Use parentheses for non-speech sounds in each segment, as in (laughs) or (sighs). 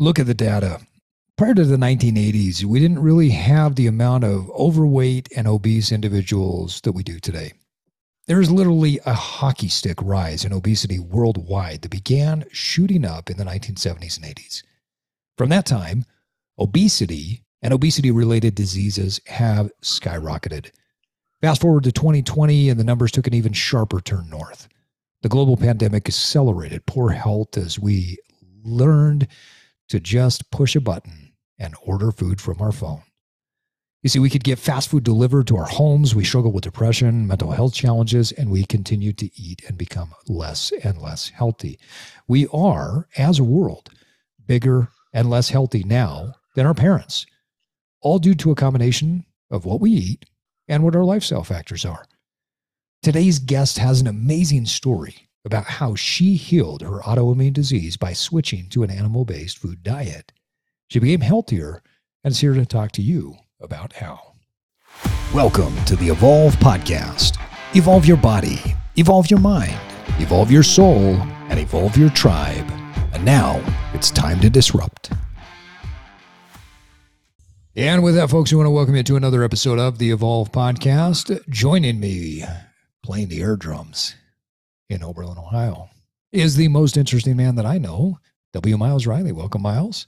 Look at the data. Prior to the 1980s, we didn't really have the amount of overweight and obese individuals that we do today. There is literally a hockey stick rise in obesity worldwide that began shooting up in the 1970s and 80s. From that time, obesity and obesity related diseases have skyrocketed. Fast forward to 2020, and the numbers took an even sharper turn north. The global pandemic accelerated poor health as we learned to just push a button and order food from our phone. You see, we could get fast food delivered to our homes. We struggle with depression, mental health challenges, and we continue to eat and become less and less healthy. We are, as a world, bigger and less healthy now than our parents, all due to a combination of what we eat and what our lifestyle factors are. Today's guest has an amazing story about how she healed her autoimmune disease by switching to an animal based food diet. She became healthier and is here to talk to you about how. Welcome to the Evolve Podcast. Evolve your body, evolve your mind, evolve your soul, and evolve your tribe. And now it's time to disrupt. And with that, folks, we want to welcome you to another episode of the Evolve Podcast. Joining me playing the air drums in Oberlin, Ohio, is the most interesting man that I know, W. Myles Reilly. Welcome, Myles.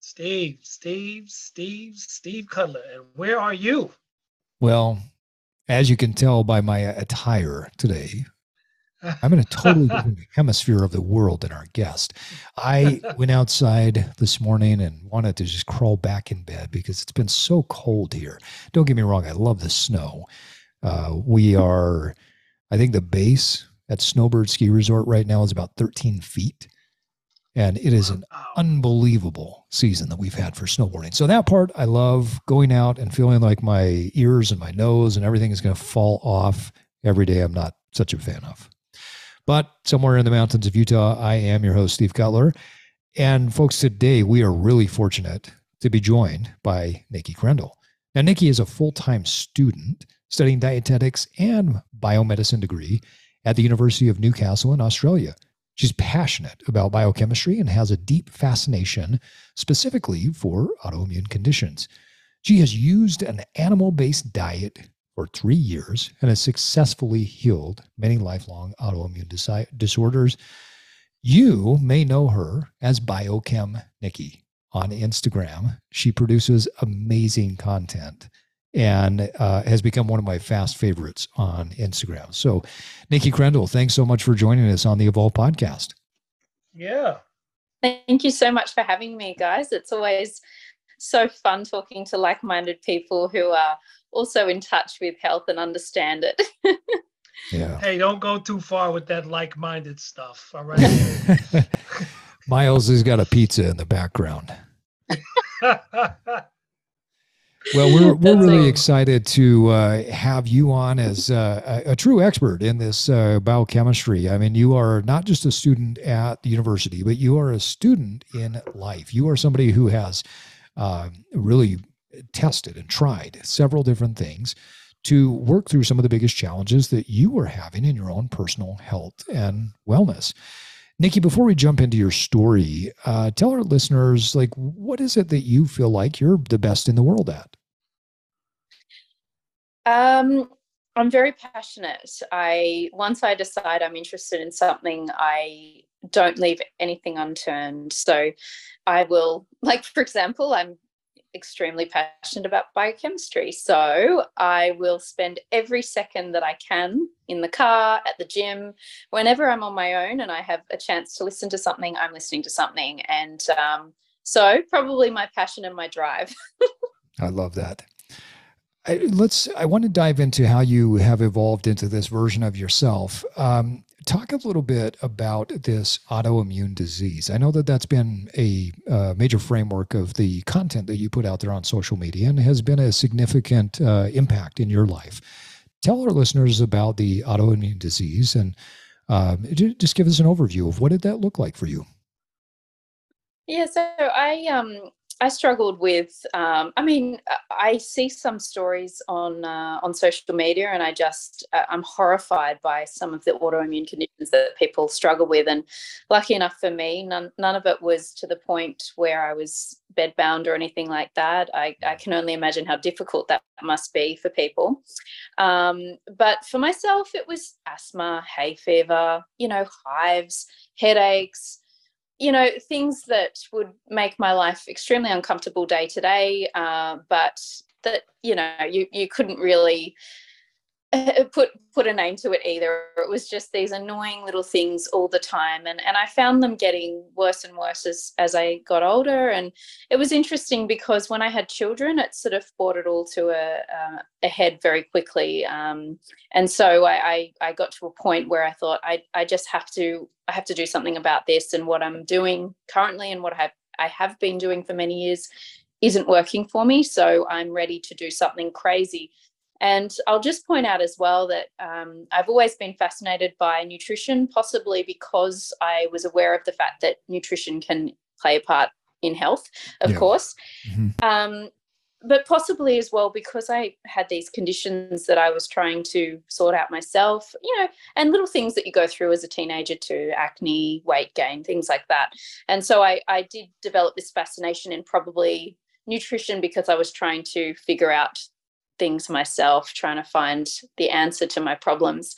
Steve, Steve, Steve, Steve Cutler. And where are you? Well, as you can tell by my attire today, I'm in a totally (laughs) different hemisphere of the world than our guest. I (laughs) went outside this morning and wanted to just crawl back in bed because it's been so cold here. Don't get me wrong, I love the snow. Uh, we are, I think the base at Snowbird Ski Resort right now is about 13 feet. And it is an unbelievable season that we've had for snowboarding. So that part I love going out and feeling like my ears and my nose and everything is going to fall off every day. I'm not such a fan of. But somewhere in the mountains of Utah, I am your host, Steve Cutler. And folks, today we are really fortunate to be joined by Nikki Crendal. Now, Nikki is a full time student studying dietetics and biomedicine degree at the University of Newcastle in Australia. She's passionate about biochemistry and has a deep fascination specifically for autoimmune conditions. She has used an animal based diet for three years and has successfully healed many lifelong autoimmune disorders. You may know her as Biochem Nikki on Instagram. She produces amazing content and uh, has become one of my fast favorites on Instagram. So, Nikki Crendal, thanks so much for joining us on the Evolve podcast. Yeah. Thank you so much for having me, guys. It's always so fun talking to like minded people who are also in touch with health and understand it. (laughs) yeah. Hey, don't go too far with that like minded stuff. All right. (laughs) Myles has got a pizza in the background. (laughs) Well, we're (laughs) we're really excited to uh, have you on as uh, a, a, true expert in this uh, biochemistry. I mean, you are not just a student at the university, but you are a student in life. You are somebody who has um, really tested and tried several different things to work through some of the biggest challenges that you are having in your own personal health and wellness. Nikki, before we jump into your story, uh, tell our listeners, like, what is it that you feel like you're the best in the world at? Um, I'm very passionate. I once I decide I'm interested in something, I don't leave anything unturned. So I will, like for example, I'm extremely passionate about biochemistry. So I will spend every second that I can in the car, at the gym, whenever I'm on my own and I have a chance to listen to something, I'm listening to something. And um, so probably my passion and my drive. (laughs) I love that. I, let's. I want to dive into how you have evolved into this version of yourself. Um, talk a little bit about this autoimmune disease. I know that that's been a uh, major framework of the content that you put out there on social media and has been a significant uh, impact in your life. Tell our listeners about the autoimmune disease and um, just give us an overview of what did that look like for you. Yeah, so I um I struggled with. Um, I mean, I see some stories on uh, on social media, and I just uh, I'm horrified by some of the autoimmune conditions that people struggle with. And lucky enough for me, none none of it was to the point where I was bedbound or anything like that. I, I can only imagine how difficult that must be for people. Um, but for myself, it was asthma, hay fever, you know, hives, headaches you know things that would make my life extremely uncomfortable day to day uh, but that you know you you couldn't really (laughs) put put a name to it either. It was just these annoying little things all the time, and and I found them getting worse and worse as as I got older. And it was interesting because when I had children, it sort of brought it all to a uh, a head very quickly. Um, and so I, I I got to a point where I thought I I just have to I have to do something about this, and what I'm doing currently, and what I have I have been doing for many years isn't working for me. So I'm ready to do something crazy and I'll just point out as well that um, I've always been fascinated by nutrition, possibly because I was aware of the fact that nutrition can play a part in health, of yeah. course. Mm-hmm. Um, but possibly as well because I had these conditions that I was trying to sort out myself, you know, and little things that you go through as a teenager too acne, weight gain, things like that. And so I, I did develop this fascination in probably nutrition because I was trying to figure out things myself, trying to find the answer to my problems.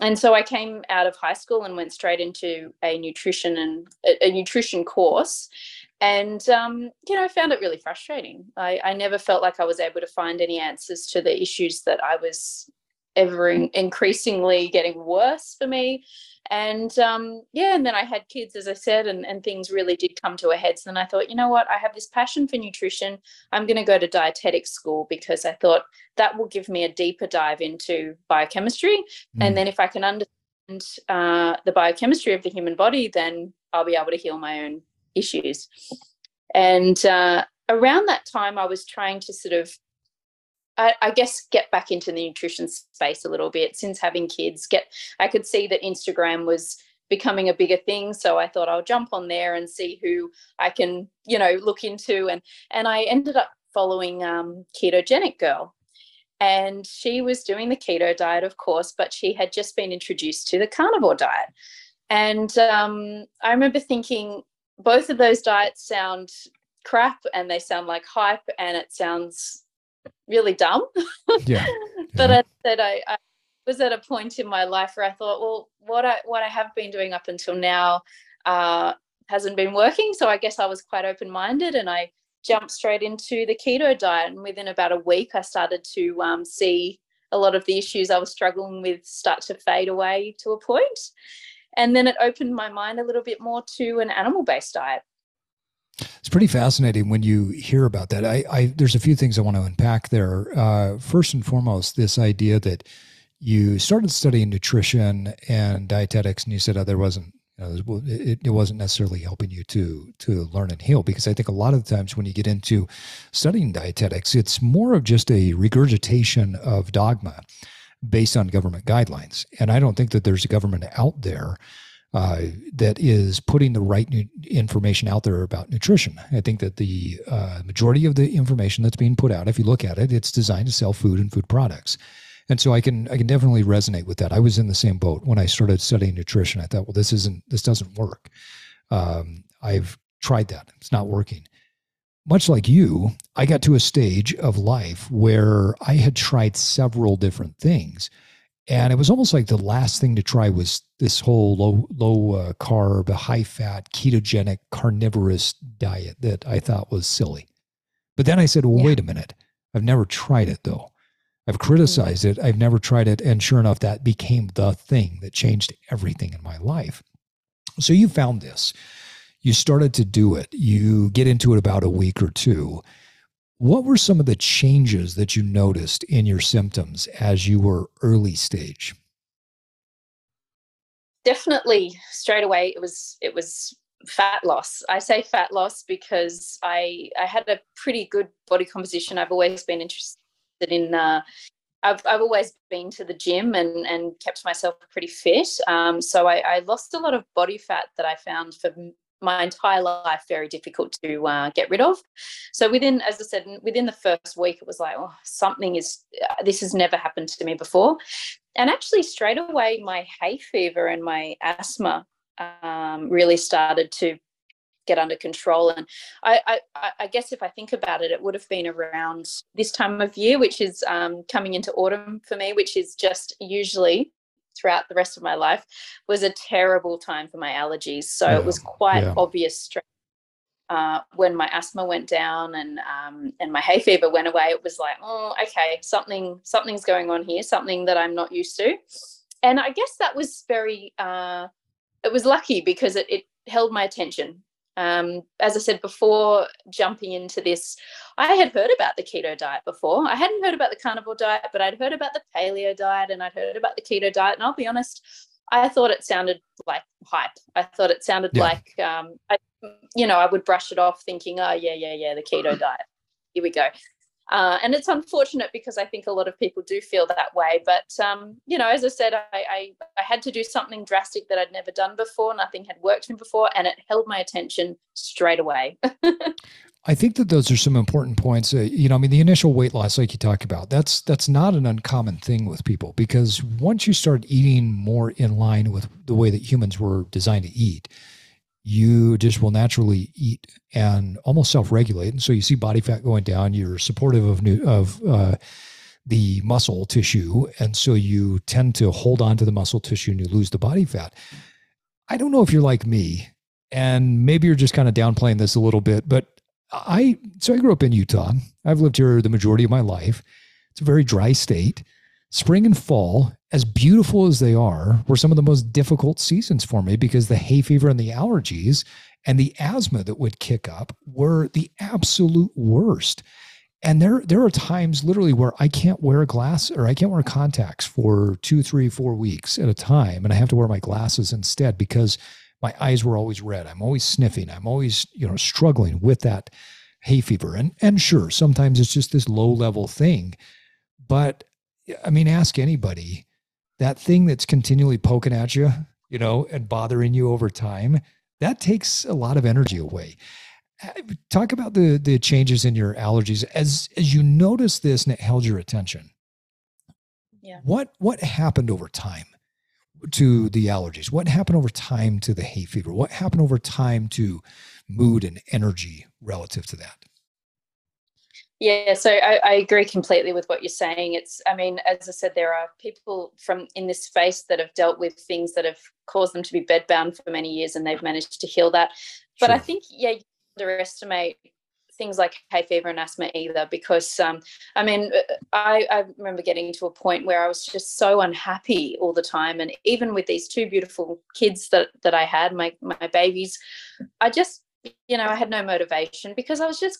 And so I came out of high school and went straight into a nutrition and a, nutrition course. And um, you know, I found it really frustrating. I, I never felt like I was able to find any answers to the issues that I was ever in, increasingly getting worse for me. And um, yeah and then i had kids as i said and, and things really did come to a head. So then i thought you know what? I have this passion for nutrition. I'm going to go to dietetic school because i thought that will give me a deeper dive into biochemistry. Mm. and then if i can understand uh, the biochemistry of the human body then i'll be able to heal my own issues. And uh, around that time i was trying to sort of I, I, guess get back into the nutrition space a little bit since having kids. Get I could see that Instagram was becoming a bigger thing, so I thought I'll jump on there and see who I can, you know, look into. And and I ended up following um, Ketogenic Girl, and she was doing the keto diet, of course, but she had just been introduced to the carnivore diet. And um, I remember thinking both of those diets sound crap and they sound like hype and it sounds really dumb. Yeah. (laughs) but I said I, I, was at a point in my life where I thought, well, what I what I have been doing up until now uh, hasn't been working. So I guess I was quite open minded, and I jumped straight into the keto diet. And within about a week, I started to um, see a lot of the issues I was struggling with start to fade away to a point. And then it opened my mind a little bit more to an animal based diet. It's pretty fascinating when you hear about that. I, I there's a few things I want to unpack there. Uh, first and foremost, this idea that you started studying nutrition and dietetics, and you said, "Oh, there wasn't." You know, it, it wasn't necessarily helping you to to learn and heal because I think a lot of the times when you get into studying dietetics, it's more of just a regurgitation of dogma based on government guidelines. And I don't think that there's a government out there uh, that is putting the right nu- information out there about nutrition. I think that the uh, majority of the information that's being put out, if you look at it, it's designed to sell food and food products. And so I can I can definitely resonate with that. I was in the same boat when I started studying nutrition. I thought, well, this isn't this doesn't work. Um, I've tried that; it's not working. Much like you, I got to a stage of life where I had tried several different things and it was almost like the last thing to try was this whole low low uh, carb, high fat, ketogenic, carnivorous diet that I thought was silly. But then I said, well, yeah. wait a minute. I've never tried it though. I've mm-hmm. criticized it. I've never tried it. And sure enough, that became the thing that changed everything in my life. So you found this. You started to do it. You get into it about a week or two. What were some of the changes that you noticed in your symptoms as you were early stage? Definitely straight away it was it was fat loss. I say fat loss because I I had a pretty good body composition. I've always been interested in uh, I've, I've always been to the gym and, and kept myself pretty fit. Um, so I, I, lost a lot of body fat that I found for my entire life very difficult to uh, get rid of. So within, as I said, within the first week, it was like, oh, something is. Uh, this has never happened to me before, and actually straight away, my hay fever and my asthma um, really started to get under control. And I, I, I, guess if I think about it, it would have been around this time of year, which is um, coming into autumn for me, which is just usually throughout the rest of my life was a terrible time for my allergies. So yeah, it was quite yeah. obvious uh, when my asthma went down and um, and my hay fever went away. It was like, oh, okay, something something's going on here, something that I'm not used to. And I guess that was very. Uh, it was lucky because it, it held my attention um, as I said before, jumping into this, I had heard about the keto diet before. I hadn't heard about the carnivore diet, but I'd heard about the paleo diet and I'd heard about the keto diet. And I'll be honest, I thought it sounded like hype. I thought it sounded yeah. like, um, I, you know, I would brush it off thinking, oh, yeah, yeah, yeah, the keto diet. Here we go. Uh, and it's unfortunate because I think a lot of people do feel that way. But um, you know, as I said, I, I, I had to do something drastic that I'd never done before. Nothing had worked for me before, and it held my attention straight away. (laughs) I think that those are some important points. Uh, you know, I mean, the initial weight loss, like you talk about, that's that's not an uncommon thing with people because once you start eating more in line with the way that humans were designed to eat, you just will naturally eat and almost self-regulate. And so you see body fat going down. You're supportive of new of uh, the muscle tissue, and so you tend to hold on to the muscle tissue and you lose the body fat. I don't know if you're like me, and maybe you're just kind of downplaying this a little bit, but I so I grew up in Utah. I've lived here the majority of my life. It's a very dry state. Spring and fall as beautiful as they are, were some of the most difficult seasons for me because the hay fever and the allergies and the asthma that would kick up were the absolute worst. And there, there are times literally where I can't wear glass or I can't wear contacts for two, three, four weeks at a time. And I have to wear my glasses instead because my eyes were always red. I'm always sniffing. I'm always, you know, struggling with that hay fever. And and sure, sometimes it's just this low level thing. But I mean, ask anybody that thing that's continually poking at you, you know, and bothering you over time, that takes a lot of energy away. Uh, talk about the the changes in your allergies as as you notice this and it held your attention. Yeah. What what happened over time to the allergies? What happened over time to the hay fever? What happened over time to mood and energy relative to that? Yeah, so I, I, agree completely with what you're saying. It's, I mean, as I said, there are people from in this space that have dealt with things that have caused them to be bedbound for many years, and they've managed to heal that. But sure. I think, yeah, you underestimate things like hay fever and asthma either, because um, I mean, uh, I, I remember getting to a point where I was just so unhappy all the time, and even with these two beautiful kids that that I had, my my babies, I just you know, I had no motivation because I was just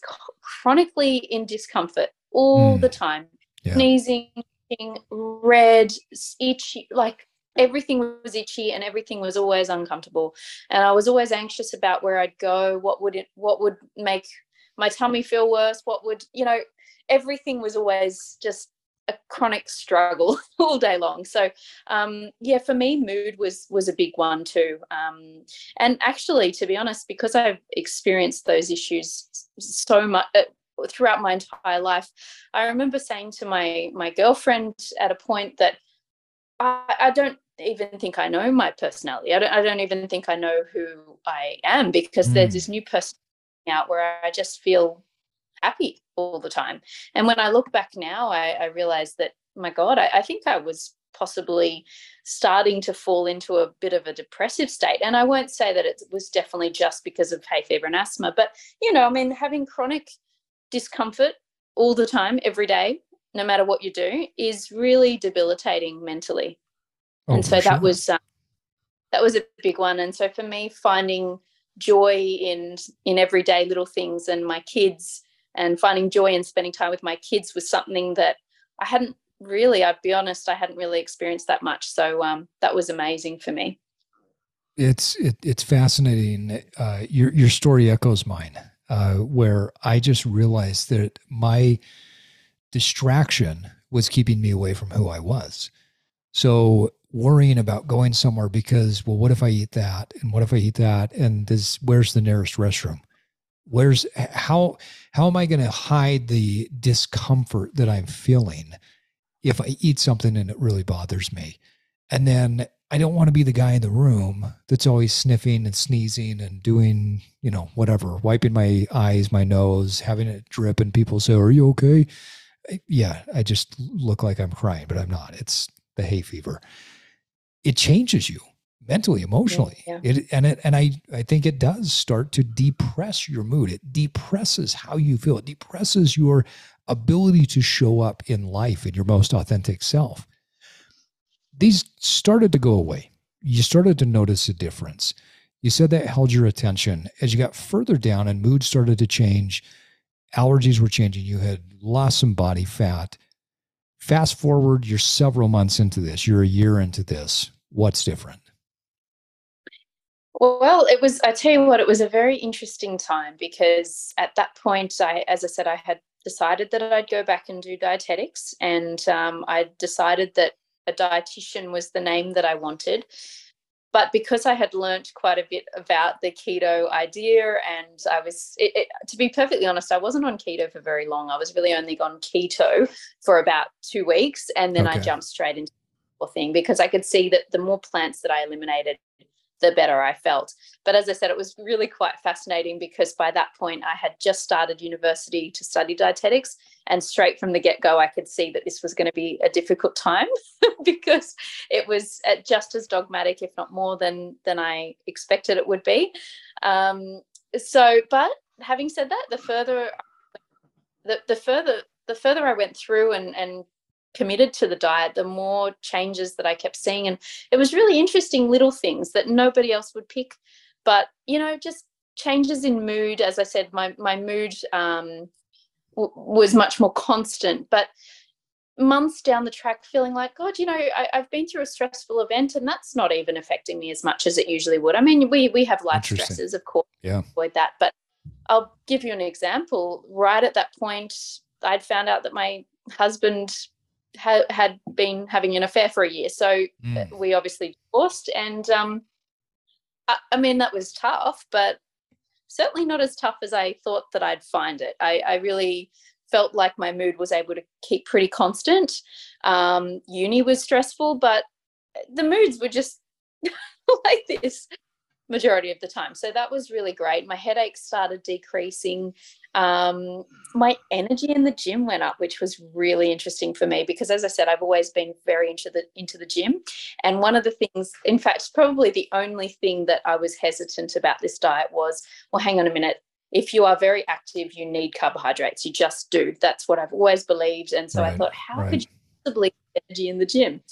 chronically in discomfort all mm. the time, yeah. sneezing, red, itchy, like everything was itchy and everything was always uncomfortable. And I was always anxious about where I'd go, what would it, what would make my tummy feel worse, what would, you know, everything was always just a chronic struggle (laughs) all day long. So um, yeah, for me, mood was was a big one too. Um, and actually, to be honest, because I've experienced those issues so much uh, throughout my entire life, I remember saying to my my girlfriend at a point that I, I don't even think I know my personality. I don't I don't even think I know who I am because mm. there's this new person out where I just feel happy all the time. And when I look back now, I, I realize that, my God, I, I think I was possibly starting to fall into a bit of a depressive state. And I won't say that it was definitely just because of hay fever and asthma, but, you know, I mean, having chronic discomfort all the time, every day, no matter what you do, is really debilitating mentally. Oh, and so sure. that was um, that was a big one. And so for me, finding joy in in everyday little things and my kids and finding joy in spending time with my kids was something that I hadn't really, I'd be honest, I hadn't really experienced that much. So um, that was amazing for me. It's it, it's fascinating. Uh, your your story echoes mine, uh, where I just realized that my distraction was keeping me away from who I was. So worrying about going somewhere because, well, what if I eat that? And what if I eat that? And this, where's the nearest restroom? Where's how how am I going to hide the discomfort that I'm feeling if I eat something and it really bothers me? And then I don't want to be the guy in the room that's always sniffing and sneezing and doing, you know, whatever, wiping my eyes, my nose, having it drip, and people say, "Are you okay?" Yeah, I just look like I'm crying, but I'm not. It's the hay fever. It changes you mentally, emotionally. Yeah, yeah. It and it and I I think it does start to depress your mood. It depresses how you feel. It depresses your ability to show up in life in your most authentic self. These started to go away. You started to notice a difference. You said that held your attention. As you got further down and mood started to change, allergies were changing. You had lost some body fat. Fast forward, you're several months into this, you're a year into this. What's different? Well, it was, I tell you what, it was a very interesting time because at that point, I, as I said, I had decided that I'd go back and do dietetics. And um, I decided that a dietitian was the name that I wanted. But because I had learnt quite a bit about the keto idea, and I was, it, it, to be perfectly honest, I wasn't on keto for very long. I was really only on keto for about two weeks. And then okay. I jumped straight into the thing because I could see that the more plants that I eliminated, the better I felt. But as I said, it was really quite fascinating because by that point I had just started university to study dietetics. And straight from the get go, I could see that this was going to be a difficult time (laughs) because it was uh, just as dogmatic, if not more, than, than I expected it would be. Um, so, but having said that, the further the, the further the further I went through and, and committed to the diet, the more changes that I kept seeing. And it was really interesting little things that nobody else would pick. But, you know, just changes in mood. As I said, my, my mood um, w- was much more constant. But months down the track, feeling like, God, you know, I, have been through a stressful event and that's not even affecting me as much as it usually would. I mean, we, we have life stresses, of course, yeah. avoid that. But I'll give you an example. Right at that point, I'd found out that my husband ha- had been having an affair for a year. So mm. we obviously divorced. And um, I, I, mean, that was tough, but certainly not as tough as I thought that I'd find it. I, I really felt like my mood was able to keep pretty constant. Um, uni was stressful, but the moods were just (laughs) like this majority of the time. So that was really great. My headaches started decreasing. Um, my energy in the gym went up, which was really interesting for me because, as I said, I've always been very into the into the gym. And one of the things, in fact, probably the only thing that I was hesitant about this diet was, well, hang on a minute. If you are very active, you need carbohydrates. You just do. That's what I've always believed. And so right, I thought, how right. could you possibly energy in the gym?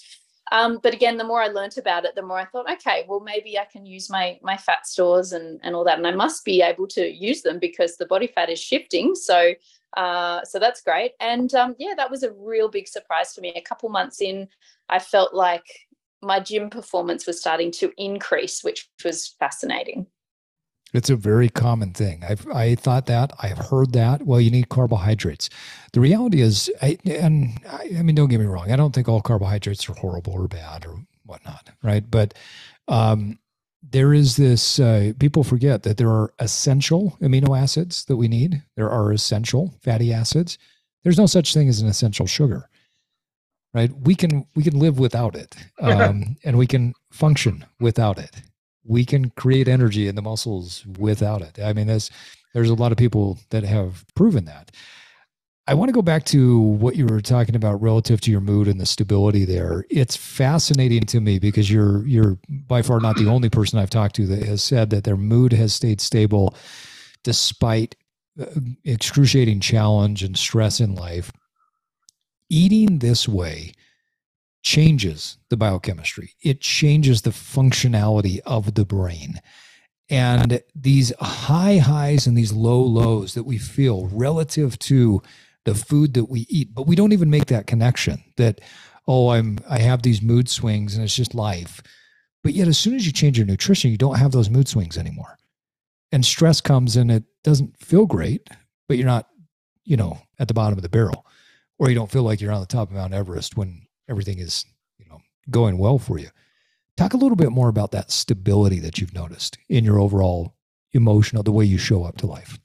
Um, but again, the more I learnt about it, the more I thought, okay, well, maybe I can use my my fat stores and and all that, and I must be able to use them because the body fat is shifting. So uh, so that's great. And um, yeah, that was a real big surprise for me. A couple months in, I felt like my gym performance was starting to increase, which was fascinating. It's a very common thing. I've I thought that I've heard that. Well, you need carbohydrates. The reality is, I, and I, I, mean, don't get me wrong. I don't think all carbohydrates are horrible or bad or whatnot, right? But um, there is this. Uh, people forget that there are essential amino acids that we need. There are essential fatty acids. There's no such thing as an essential sugar, right? We can we can live without it, (laughs) um, and we can function without it we can create energy in the muscles without it. I mean, there's there's a lot of people that have proven that. I want to go back to what you were talking about relative to your mood and the stability there. It's fascinating to me because you're you're by far not the only person I've talked to that has said that their mood has stayed stable despite uh, excruciating challenge and stress in life. Eating this way changes the biochemistry, it changes the functionality of the brain. And these high highs and these low lows that we feel relative to the food that we eat, but we don't even make that connection that, oh, I'm I have these mood swings and it's just life. But yet as soon as you change your nutrition, you don't have those mood swings anymore. And stress comes and it doesn't feel great, but you're not, you know, at the bottom of the barrel. Or you don't feel like you're on the top of Mount Everest when everything is, you know, going well for you. Talk a little bit more about that stability that you've noticed in your overall emotional, the way you show up to life.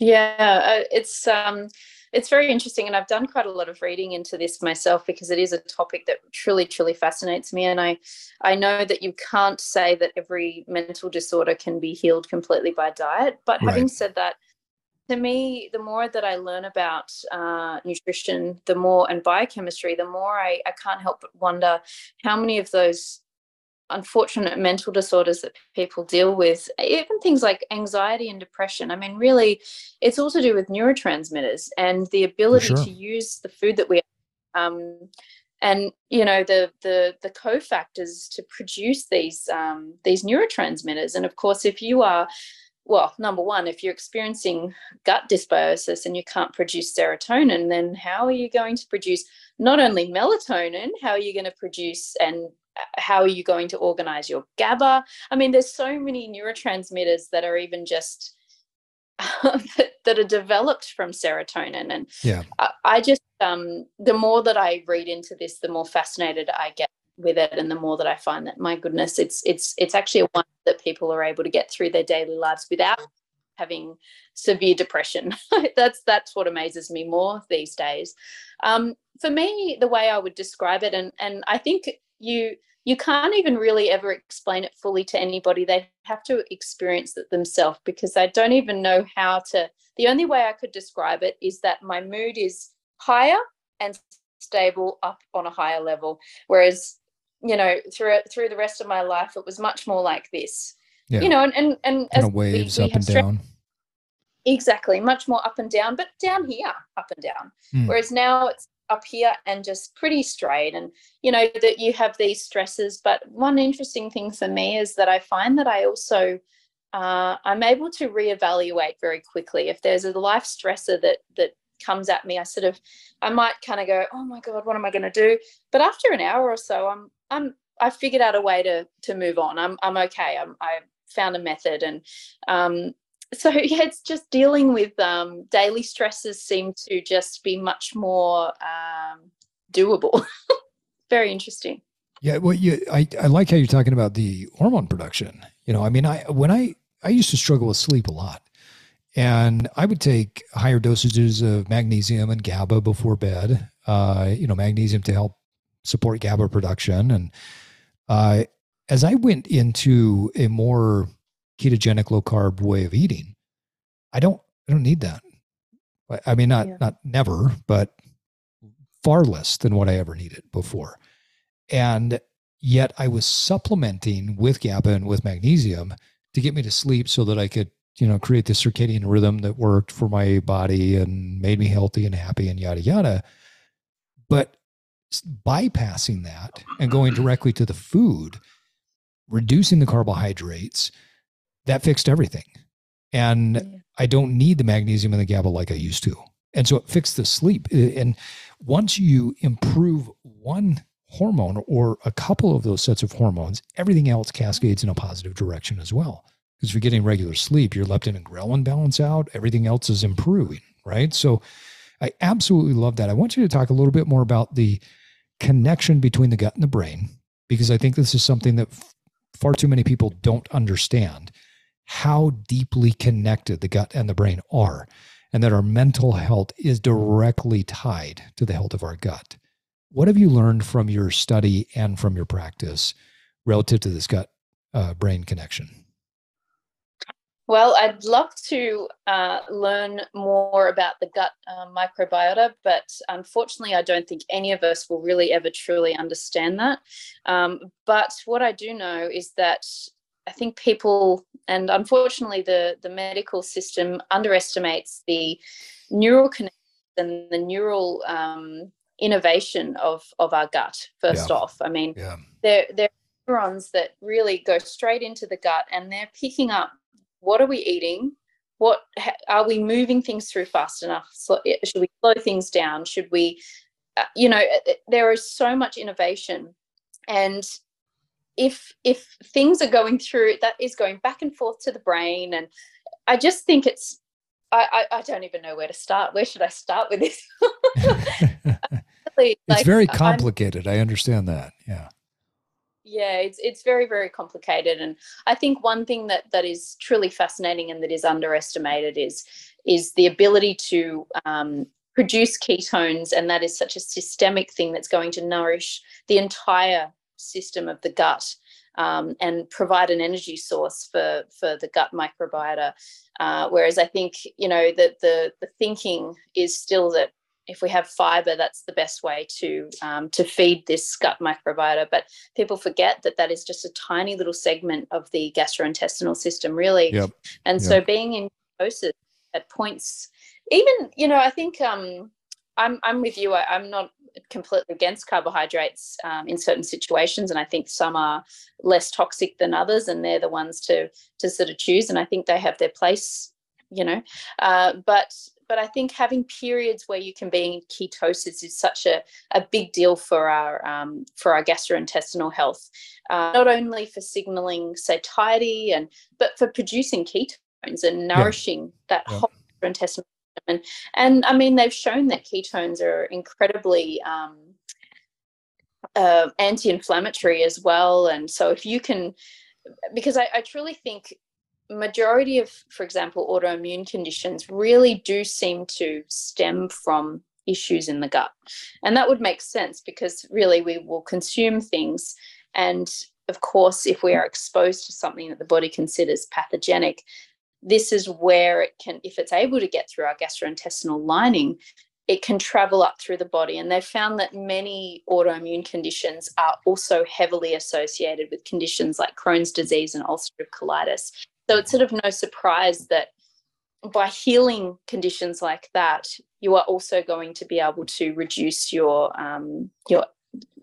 Yeah, uh, it's um, it's very interesting, and I've done quite a lot of reading into this myself because it is a topic that truly, truly fascinates me. And I, I know that you can't say that every mental disorder can be healed completely by diet. But right. having said that, to me, the more that I learn about uh, nutrition, the more and biochemistry, the more I, I can't help but wonder how many of those unfortunate mental disorders that people deal with, even things like anxiety and depression. I mean, really, it's all to do with neurotransmitters and the ability sure. to use the food that we um, and you know the the the cofactors to produce these um, these neurotransmitters. And of course, if you are well, number one, if you're experiencing gut dysbiosis and you can't produce serotonin, then how are you going to produce not only melatonin, how are you going to produce and how are you going to organize your GABA? I mean, there's so many neurotransmitters that are even just (laughs) that are developed from serotonin, and yeah, I, I just um, the more that I read into this, the more fascinated I get with it, and the more that I find that my goodness, it's it's it's actually a wonder that people are able to get through their daily lives without having severe depression. (laughs) that's that's what amazes me more these days. Um, for me, the way I would describe it, and and I think you you can't even really ever explain it fully to anybody. They have to experience it themselves because I don't even know how to. The only way I could describe it is that my mood is higher and stable up on a higher level, whereas you know through through the rest of my life it was much more like this. Yeah. You know, and and, and as waves we, we up and down. Exactly, much more up and down, but down here, up and down. Mm. Whereas now it's up here and just pretty straight and you know that you have these stresses but one interesting thing for me is that i find that i also uh, i'm able to reevaluate very quickly if there's a life stressor that that comes at me i sort of i might kind of go oh my god what am i going to do but after an hour or so i'm i'm i figured out a way to to move on i'm i'm okay i'm i found a method and um so (laughs) yeah, it's just dealing with um, daily stresses seem to just be much more um, doable. (laughs) Very interesting. Yeah, well, you, I I like how you're talking about the hormone production. You know, I mean, I when I I used to struggle with sleep a lot, and I would take higher dosages of magnesium and GABA before bed. Uh, you know, magnesium to help support GABA production, and uh, as I went into a more ketogenic low carb way of eating. I don't I don't need that. I mean not yeah. not never, but far less than what I ever needed before. And yet I was supplementing with GABA and with magnesium to get me to sleep so that I could, you know, create the circadian rhythm that worked for my body and made me healthy and happy and yada yada. But bypassing that and going directly to the food, reducing the carbohydrates, that fixed everything. And yeah. I don't need the magnesium and the GABA like I used to. And so it fixed the sleep. And once you improve one hormone or a couple of those sets of hormones, everything else cascades in a positive direction as well. Because if you're getting regular sleep, your leptin and ghrelin balance out, everything else is improving, right? So I absolutely love that. I want you to talk a little bit more about the connection between the gut and the brain, because I think this is something that far too many people don't understand how deeply connected the gut and the brain are, and that our mental health is directly tied to the health of our gut. What have you learned from your study and from your practice relative to this gut uh, brain connection? Well, I'd love to uh, learn more about the gut uh, microbiota, but unfortunately, I don't think any of us will really ever truly understand that. Um, but what I do know is that I think people, and unfortunately, the the medical system underestimates the neural connection and the neural um, innovation of of our gut. First yeah. off, I mean, yeah. there are neurons that really go straight into the gut, and they're picking up what are we eating, what are we moving things through fast enough? So, eh, should we slow things down? Should we, uh, you know, eh, eh, there is so much innovation, and if if things are going through that is going back and forth to the brain and i just think it's i i, I don't even know where to start where should i start with this. (laughs) (laughs) It's like, very complicated. I'm, I understand that. Yeah. Yeah, it's it's very very complicated, and I think one thing that that is truly fascinating and that is underestimated is is the ability to um, produce ketones, and that is such a systemic thing that's going to nourish the entire system of the gut um, and provide an energy source for for the gut microbiota. Uh, whereas I think you know that the the thinking is still that if we have fiber, that's the best way to um, to feed this gut microbiota. But people forget that that is just a tiny little segment of the gastrointestinal system, really. Yep. And yep. so being in ketosis at points, even you know, I think um, I'm I'm with you. I, am not completely against carbohydrates um, in certain situations, and I think some are less toxic than others, and they're the ones to to sort of choose. And I think they have their place, you know. Uh, but but I think having periods where you can be in ketosis is such a, a big deal for our um, for our gastrointestinal health, uh, not only for signaling satiety and but for producing ketones and nourishing yeah. that yeah. whole gastrointestinal and and I mean they've shown that ketones are incredibly um, uh, anti-inflammatory as well, and so if you can, because I, I truly think majority of, for example, autoimmune conditions really do seem to stem from issues in the gut, and that would make sense because really we will consume things and of course, if we are exposed to something that the body considers pathogenic, this is where it can, if it's able to get through our gastrointestinal lining, it can travel up through the body. And they've found that many autoimmune conditions are also heavily associated with conditions like Crohn's disease and ulcerative colitis. So it's sort of no surprise that by healing conditions like that, you are also going to be able to reduce your um, your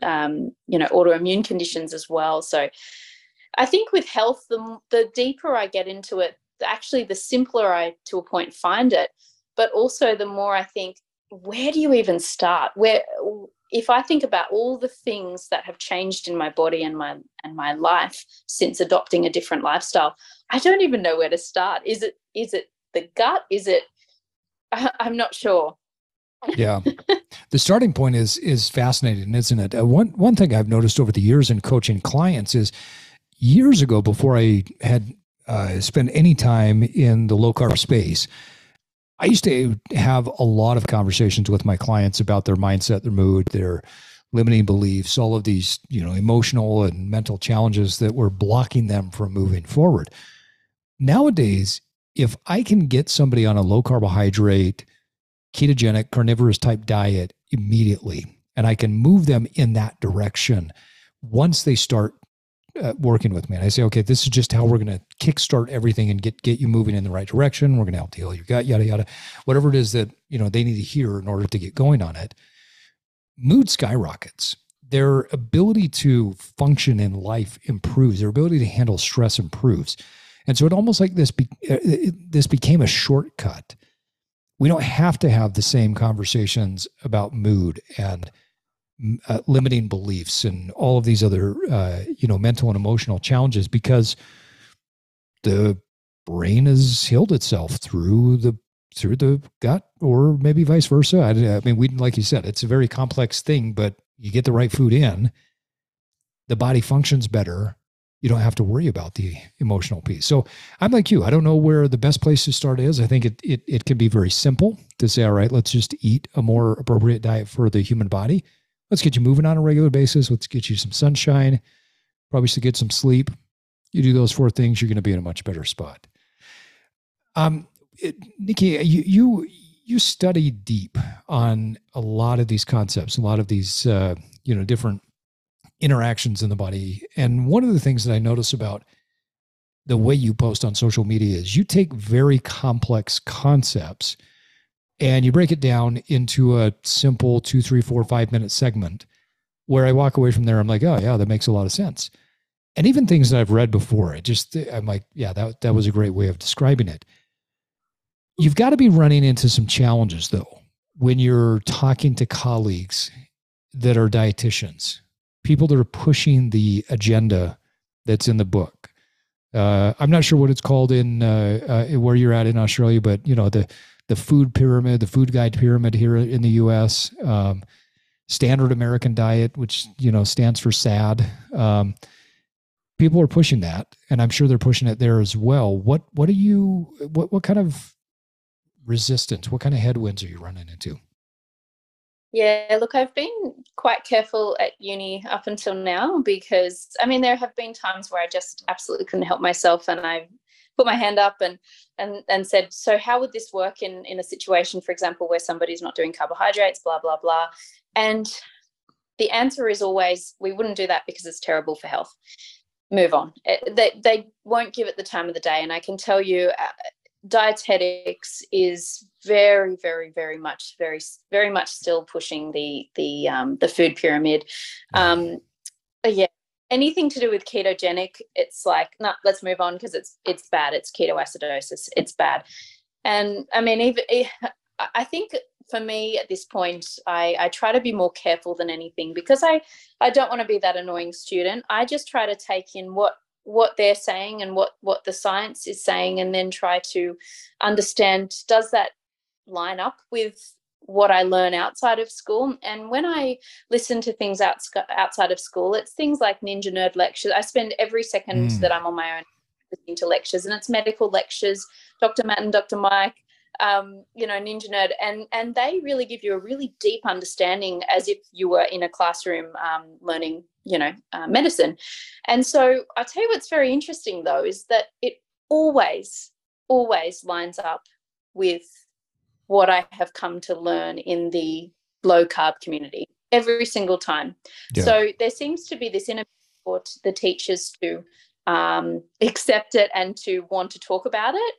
um, you know autoimmune conditions as well. So I think with health, the, the deeper I get into it, actually the simpler I to a point find it, but also the more I think, where do you even start? Where if I think about all the things that have changed in my body and my and my life since adopting a different lifestyle, I don't even know where to start. Is it is it the gut? Is it (laughs) I'm not sure. yeah (laughs) the starting point is is fascinating isn't it uh, one one thing i've noticed over the years in coaching clients is years ago before i had uh, spend any time in the low carb space, I used to have a lot of conversations with my clients about their mindset, their mood, their limiting beliefs, all of these, you know, emotional and mental challenges that were blocking them from moving forward. Nowadays, if I can get somebody on a low carbohydrate, ketogenic, carnivorous type diet immediately, and I can move them in that direction once they start uh, working with me and I say, okay, this is just how we're going to kickstart everything and get get you moving in the right direction. We're going to help heal your gut, yada yada, whatever it is that you know they need to hear in order to get going on it. Mood skyrockets. Their ability to function in life improves. Their ability to handle stress improves, and so it almost like this. Be, uh, this became a shortcut. We don't have to have the same conversations about mood and uh, limiting beliefs and all of these other uh, you know mental and emotional challenges because the brain has healed itself through the through the gut or maybe vice versa. I, I mean we like you said it's a very complex thing but you get the right food in the body functions better. You don't have to worry about the emotional piece. So i'm like you i don't know where the best place to start is. I think it, it, it can be very simple to say all right let's just eat a more appropriate diet for the human body Let's get you moving on a regular basis. Let's get you some sunshine. Probably should get some sleep. You do those four things, you're going to be in a much better spot. Um, it, Nikki, you you you study deep on a lot of these concepts, a lot of these uh, you know different interactions in the body. And one of the things that I notice about the way you post on social media is you take very complex concepts and you break it down into a simple two, three, four, five minute segment where I walk away from there. I'm like, oh yeah, that makes a lot of sense. And even things that I've read before, it just I'm like, yeah, that that was a great way of describing it. You've got to be running into some challenges though when you're talking to colleagues that are dietitians, people that are pushing the agenda that's in the book. Uh, I'm not sure what it's called in uh, uh, where you're at in Australia, but you know the the food pyramid, the food guide pyramid here in the U.S. Um, standard American diet, which you know stands for SAD. Um, people are pushing that, and I'm sure they're pushing it there as well. What what are you what what kind of resistance? What kind of headwinds are you running into? Yeah, look, I've been quite careful at uni up until now because I mean there have been times where I just absolutely couldn't help myself and I put my hand up and and and said, so how would this work in in a situation, for example, where somebody's not doing carbohydrates, blah blah blah, and the answer is always we wouldn't do that because it's terrible for health. Move on. Eh, they they won't give it the time of the day, and I can tell you. Uh, dietetics is very very very much very very much still pushing the the um, the food pyramid um, yeah anything to do with ketogenic it's like no nah, let's move on because it's it's bad. It's ketoacidosis. It's bad. And i mean even i think for me at this point I, I try to be more careful than anything because i i don't want to be that annoying student. I just try to take in what what they're saying and what what the science is saying and then try to understand does that line up with what I learn outside of school. And when I listen to things out, outside of school, it's things like Ninja Nerd lectures. I spend every second mm. that I'm on my own listening to lectures, and it's medical lectures, Dr. Matt and Dr. Mike, um, you know, Ninja Nerd, and and they really give you a really deep understanding as if you were in a classroom um, learning, you know, uh, medicine. And so I tell you what's very interesting though is that it always, always lines up with what I have come to learn in the low carb community every single time. Yeah. So there seems to be this inner for the teachers to um, (laughs) accept it and to want to talk about it,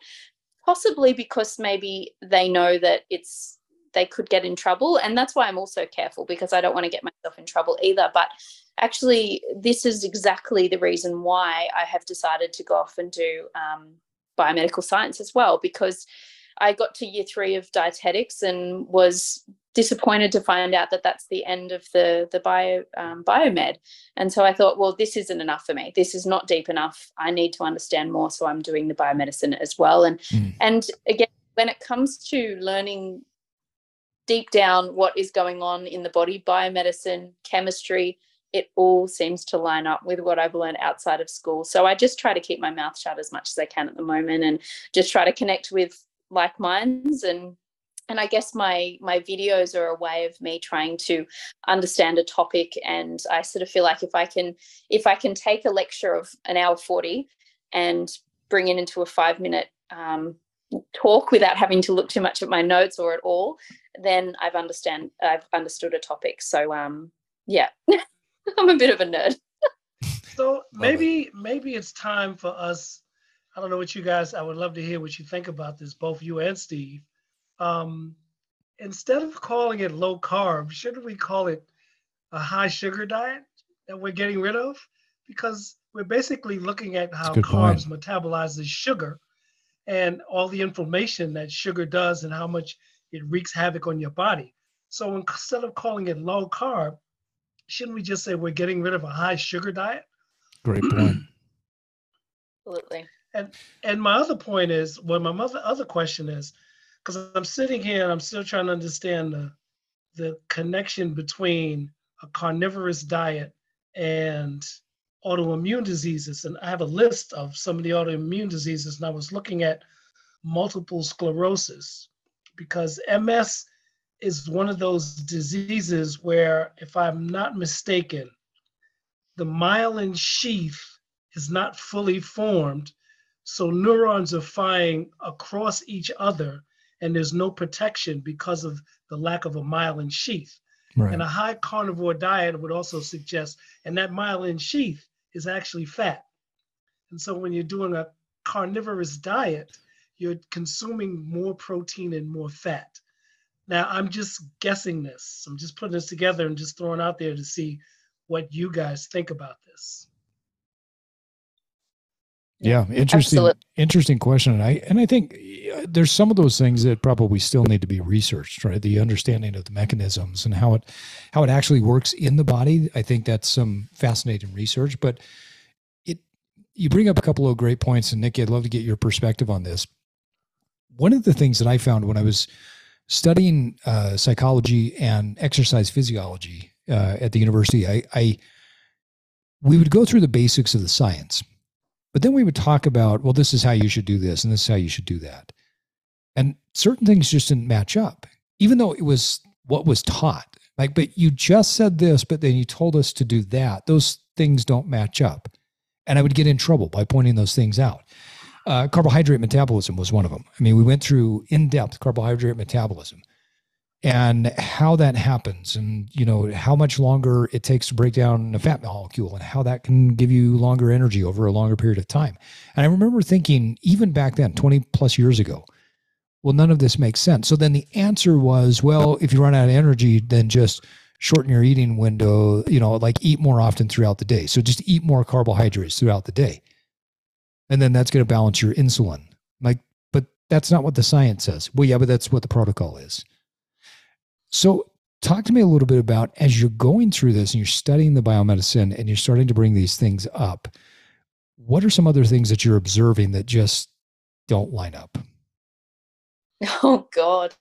possibly because maybe they know that it's they could get in trouble, and that's why I'm also careful because I don't want to get myself in trouble either. But actually, this is exactly the reason why I have decided to go off and do um, biomedical science as well because I got to year three of dietetics and was disappointed to find out that that's the end of the the bio um, biomed and so i thought well this isn't enough for me this is not deep enough i need to understand more so i'm doing the biomedicine as well and mm. and again when it comes to learning deep down what is going on in the body biomedicine chemistry it all seems to line up with what I've learned outside of school. So I just try to keep my mouth shut as much as I can at the moment and just try to connect with like minds and and i guess my my videos are a way of me trying to understand a topic and i sort of feel like if i can if i can take a lecture of an hour 40 and bring it into a five minute um, talk without having to look too much at my notes or at all then i've understand i've understood a topic. So um yeah (laughs) i'm a bit of a nerd. So maybe maybe it's time for us I don't know what you guys, I would love to hear what you think about this, both you and Steve. Um, instead of calling it low carb, shouldn't we call it a high sugar diet that we're getting rid of? Because we're basically looking at how carbs point. metabolizes sugar and all the inflammation that sugar does and how much it wreaks havoc on your body. So instead of calling it low carb, shouldn't we just say we're getting rid of a high sugar diet? Great point. Absolutely. And and my other point is, well, my mother other question is, because I'm sitting here and I'm still trying to understand the the connection between a carnivorous diet and autoimmune diseases. And I have a list of some of the autoimmune diseases, and I was looking at multiple sclerosis because MS is one of those diseases where, if I'm not mistaken, the myelin sheath is not fully formed so neurons are firing across each other, and there's no protection because of the lack of a myelin sheath. Right. And a high carnivore diet would also suggest, and that myelin sheath is actually fat. And so when you're doing a carnivorous diet, you're consuming more protein and more fat. Now, I'm just guessing this. I'm just putting this together and just throwing out there to see what you guys think about this. Yeah, interesting. Absolutely. Interesting question, and I and I think there's some of those things that probably still need to be researched, right? The understanding of the mechanisms and how it how it actually works in the body. I think that's some fascinating research. But it you bring up a couple of great points, and Nikki, I'd love to get your perspective on this. One of the things that I found when I was studying uh, psychology and exercise physiology uh, at the university, I, I we would go through the basics of the science, but then we would talk about, well, this is how you should do this, and this is how you should do that, and certain things just didn't match up, even though it was what was taught. Like, but you just said this, but then you told us to do that. Those things don't match up, and I would get in trouble by pointing those things out. Uh, carbohydrate metabolism was one of them. I mean, we went through in depth carbohydrate metabolism and how that happens and you know how much longer it takes to break down a fat molecule and how that can give you longer energy over a longer period of time. And i remember thinking even back then 20 plus years ago well none of this makes sense. So then the answer was well if you run out of energy then just shorten your eating window you know like eat more often throughout the day. So just eat more carbohydrates throughout the day. And then that's going to balance your insulin. Like but that's not what the science says. Well yeah but that's what the protocol is so, talk to me a little bit about as you're going through this and you're studying the biomedicine and you're starting to bring these things up, what are some other things that you're observing that just don't line up? (laughs) Oh God,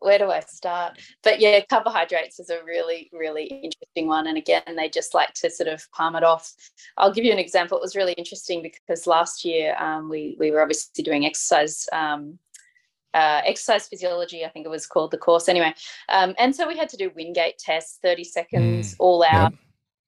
where do I start? But yeah, carbohydrates is a really, really interesting one. And again, they just like to sort of palm it off. I'll give you an example. It was really interesting because last year um, we we were obviously doing exercise um, uh, exercise physiology, I think it was called the course anyway. Um, and so we had to do Wingate tests, 30 seconds, mm, all out.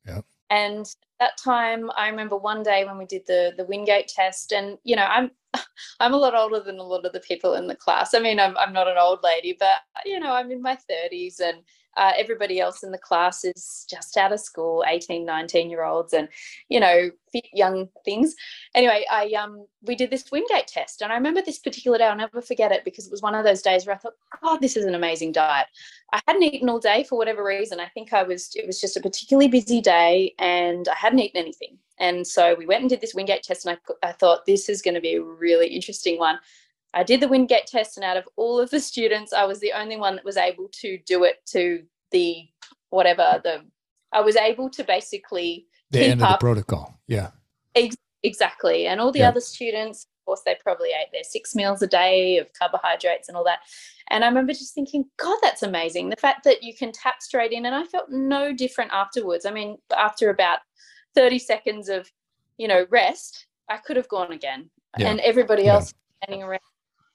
Yep. And that time, I remember one day when we did the the Wingate test, and you know, I'm (laughs) I'm a lot older than a lot of the people in the class. I mean, I'm I'm not an old lady, but you know, I'm in my 30s, and uh, everybody else in the class is just out of school 18 19 year olds and you know fit young things. Anyway i um we did this wingate test and i remember this particular day i'll never forget it because it was one of those days where i thought god this is an amazing diet. I hadn't eaten all day for whatever reason. I think i was it was just a particularly busy day and i hadn't eaten anything. And so we went and did this wingate test and i, I thought this is going to be a really interesting one I did the Wingate test, and out of all of the students, I was the only one that was able to do it to the whatever the. I was able to basically the keep end of up. the protocol. Yeah. Ex- exactly, and all the other students, of course, they probably ate their six meals a day of carbohydrates and all that. And I remember just thinking, God, that's amazing. The fact that you can tap straight in, and I felt no different afterwards. I mean, after about 30 seconds of, you know, rest, I could have gone again. Yeah. And everybody else yeah. standing around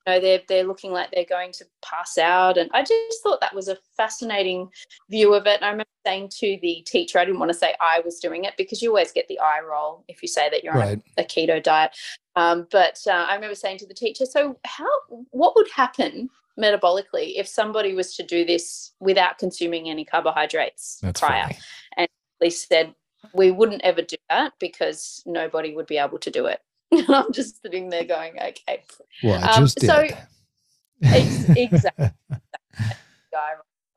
know they're they're looking like they're going to pass out. And i just thought that was a fascinating view of it. And i remember saying to the teacher i didn't want to say i was doing it because you always get the eye roll if you say that you're right. on a, a, keto diet. Um, but uh, i remember saying to the teacher so how what would happen metabolically if somebody was to do this without consuming any carbohydrates That's prior? funny. and they said we wouldn't ever do that because nobody would be able to do it (laughs) and I'm just sitting there going, okay. Well, I um, just um, did. So, (laughs) ex- exactly. (laughs)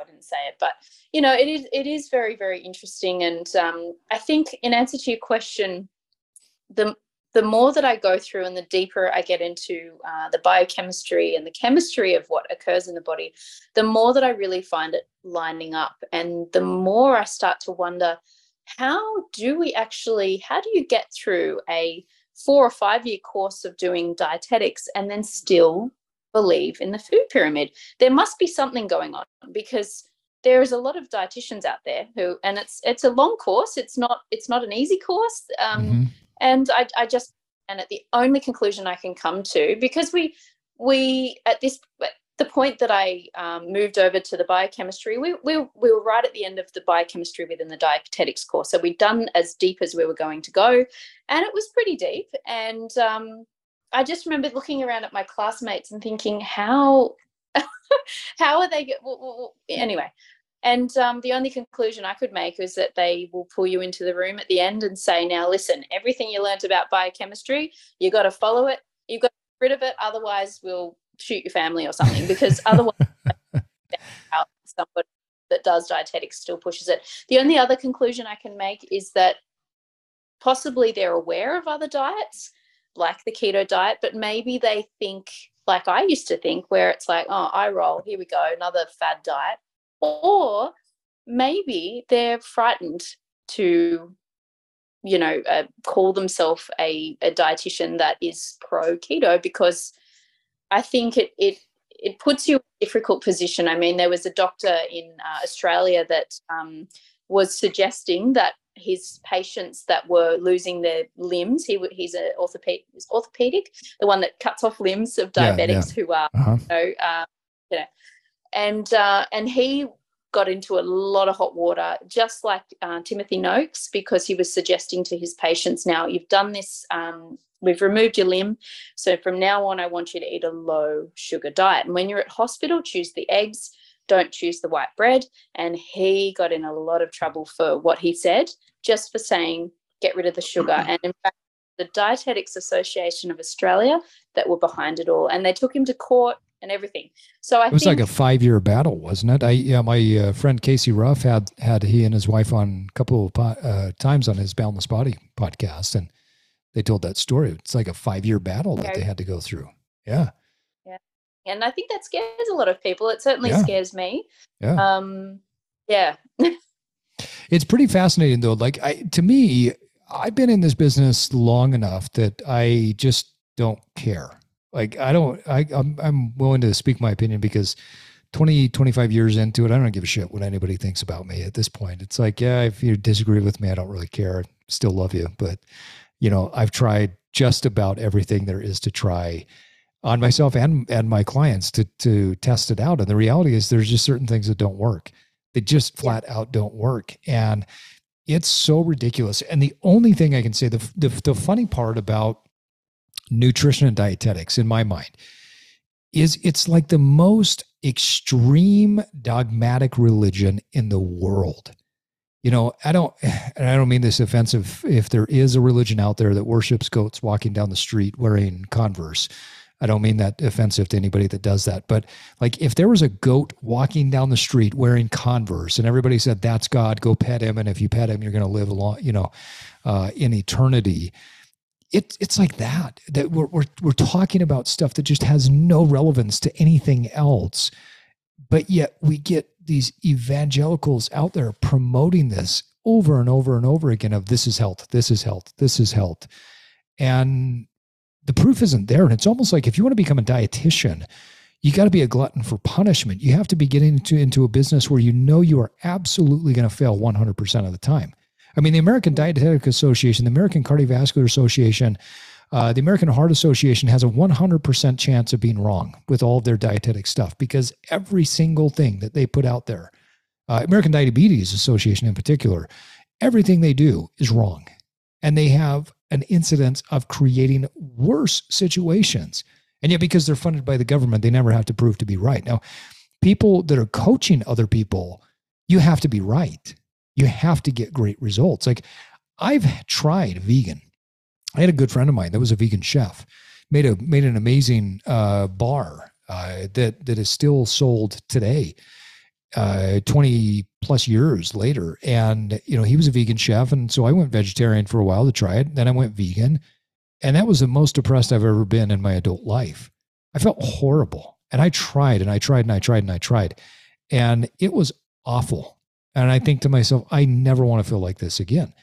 I didn't say it, but you know, it is it is very very interesting, and um, I think in answer to your question, the the more that I go through and the deeper I get into uh, the biochemistry and the chemistry of what occurs in the body, the more that I really find it lining up, and the more I start to wonder, how do we actually? How do you get through a four or five year course of doing dietetics and then still believe in the food pyramid. There must be something going on because there is a lot of dietitians out there who, and it's it's a long course. It's not it's not an easy course. Um, mm-hmm. And I, I just and at the only conclusion I can come to because we we at this the point that I um, moved over to the biochemistry, we, we, we were right at the end of the biochemistry within the dietetics course. So we'd done as deep as we were going to go, and it was pretty deep. And um, I just remember looking around at my classmates and thinking, how, (laughs) how are they? Get, well, well, anyway, and um, the only conclusion I could make was that they will pull you into the room at the end and say, now listen, everything you learned about biochemistry, you've got to follow it. You've got to get rid of it. Otherwise, we'll shoot your family or something because (laughs) otherwise somebody that does dietetics still pushes it. The only other conclusion I can make is that possibly they're aware of other diets like the keto diet, but maybe they think like I used to think, where it's like, oh, I roll, here we go, another fad diet. Or maybe they're frightened to, you know, uh, call themselves a, a dietitian that is pro keto because I think it it it puts you in a difficult position. I mean, there was a doctor in uh, Australia that um, was suggesting that his patients that were losing their limbs, he he's an orthopedic, orthopedic, the one that cuts off limbs of diabetics yeah, yeah. who are, uh-huh. you know, uh, you know, and uh, and he got into a lot of hot water, just like uh, Timothy Noakes, because he was suggesting to his patients, now you've done this, um, we've removed your limb. So from now on, I want you to eat a low sugar diet. And when you're at hospital, choose the eggs, don't choose the white bread. And he got in a lot of trouble for what he said, just for saying, get rid of the sugar. (clears throat) And in fact, the Dietetics Association of Australia that were behind it all. And they took him to court and everything. So I it was think, like a five year battle, wasn't it? I yeah, my uh, friend Casey Ruff had had he and his wife on a couple of po- uh, times on his Boundless Body podcast, and they told that story. It's like a five year battle that they had to go through. Yeah. Yeah, and I think that scares a lot of people. It certainly yeah. scares me. Yeah. Um. Yeah. (laughs) it's pretty fascinating though. Like I, to me, I've been in this business long enough that I just don't care like I don't I I'm, I'm willing to speak my opinion because 20 25 years into it I don't give a shit what anybody thinks about me at this point. It's like yeah, if you disagree with me I don't really care. I still love you, but you know, I've tried just about everything there is to try on myself and and my clients to to test it out and the reality is there's just certain things that don't work. They just flat out don't work and it's so ridiculous. And the only thing I can say the the, the funny part about nutrition and dietetics in my mind is it's like the most extreme dogmatic religion in the world you know i don't (sighs) and i don't mean this offensive if there is a religion out there that worships goats walking down the street wearing converse i don't mean that offensive to anybody that does that but like if there was a goat walking down the street wearing converse and everybody said that's god go pet him and if you pet him you're going to live long you know uh, in eternity it, it's like that that we're, we're, we're talking about stuff that just has no relevance to anything else but yet we get these evangelicals out there promoting this over and over and over again of this is health this is health this is health. And the proof isn't there. And it's almost like if you want to become a dietitian you got to be a glutton for punishment. You have to be getting into, into a business where you know you are absolutely going to fail 100% of the time. I mean, the American Dietetic Association, the American Cardiovascular Association, uh, the American Heart Association has a 100% chance of being wrong with all of their dietetic stuff because every single thing that they put out there, uh, American Diabetes Association in particular, everything they do is wrong. And they have an incidence of creating worse situations. And yet, because they're funded by the government, they never have to prove to be right. Now, people that are coaching other people, you have to be right you have to get great results. Like I've tried vegan. I had a good friend of mine that was a vegan chef, made a made an amazing uh, bar uh, that that is still sold today, uh, twenty plus years later. And you know he was a vegan chef, and so I went vegetarian for a while to try it. Then I went vegan, and that was the most depressed I've ever been in my adult life. I felt horrible, and I tried and I tried and I tried and I tried, and it was awful. And I think to myself, I never want to feel like this again.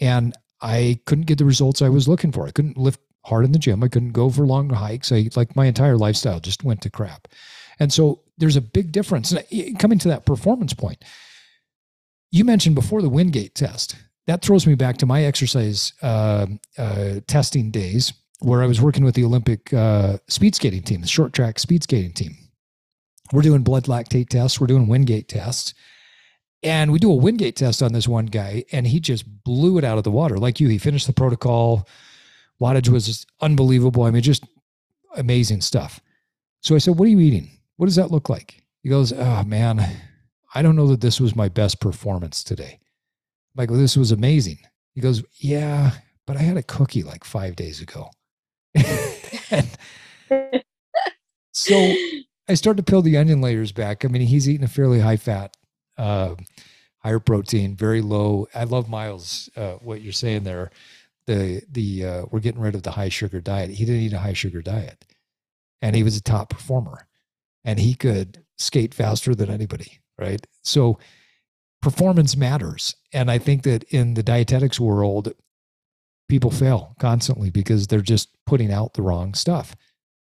And I couldn't get the results I was looking for. I couldn't lift hard in the gym. I couldn't go for long hikes. I like my entire lifestyle just went to crap. And so there's a big difference. And coming to that performance point, you mentioned before the Wingate test. That throws me back to my exercise uh, uh, testing days where I was working with the Olympic uh, speed skating team, the short track speed skating team. We're doing blood lactate tests, we're doing Wingate tests. And we do a Wingate test on this one guy, and he just blew it out of the water. Like you, he finished the protocol. Wattage was unbelievable. I mean, just amazing stuff. So I said, What are you eating? What does that look like? He goes, Oh, man, I don't know that this was my best performance today. I'm like, well, this was amazing. He goes, Yeah, but I had a cookie like five days ago. (laughs) (laughs) so I start to peel the onion layers back. I mean, he's eating a fairly high fat uh, higher protein, very low. I love Myles. Uh, what you're saying there, the the uh, we're getting rid of the high sugar diet. He didn't eat a high sugar diet, and he was a top performer, and he could skate faster than anybody. Right, so performance matters, and I think that in the dietetics world, people fail constantly because they're just putting out the wrong stuff.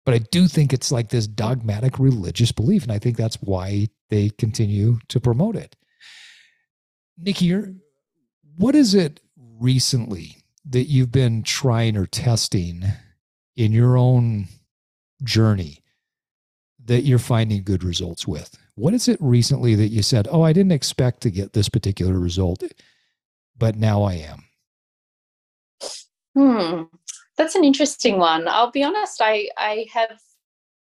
But I do think it's like this dogmatic religious belief. And I think that's why they continue to promote it. Nikki, what is it recently that you've been trying or testing in your own journey that you're finding good results with? What is it recently that you said, oh, I didn't expect to get this particular result, but now I am? Hmm, that's an interesting one. I'll be honest, I, I have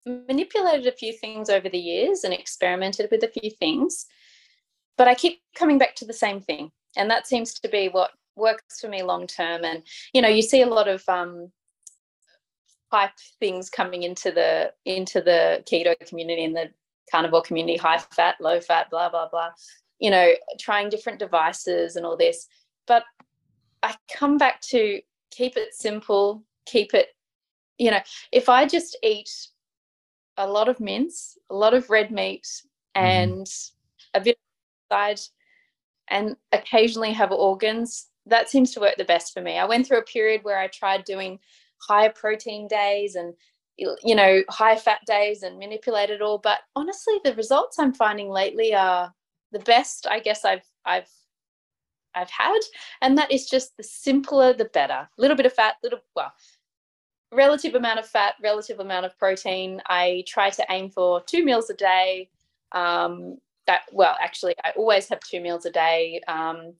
manipulated a few things over the years and experimented with a few things, but I keep coming back to the same thing. And that seems to be what works for me long term. And, you know, you see a lot of um, hype things coming into the into the keto community and the carnivore community, high fat, low fat, blah, blah, blah, you know, trying different devices and all this. But I come back to keep it simple, keep it, you know, if I just eat a lot of mince, a lot of red meat, mm-hmm. and mm-hmm. a bit of side, and occasionally have organs, that seems to work the best for me. I went through a period where I tried doing higher protein days and you know high fat days and manipulate it all but honestly the results i'm finding lately are the best i guess i've i've i've had and that is just the simpler the better a little bit of fat little well relative amount of fat relative amount of protein. I try to aim for two meals a day. Um that well actually i always have two meals a day. Um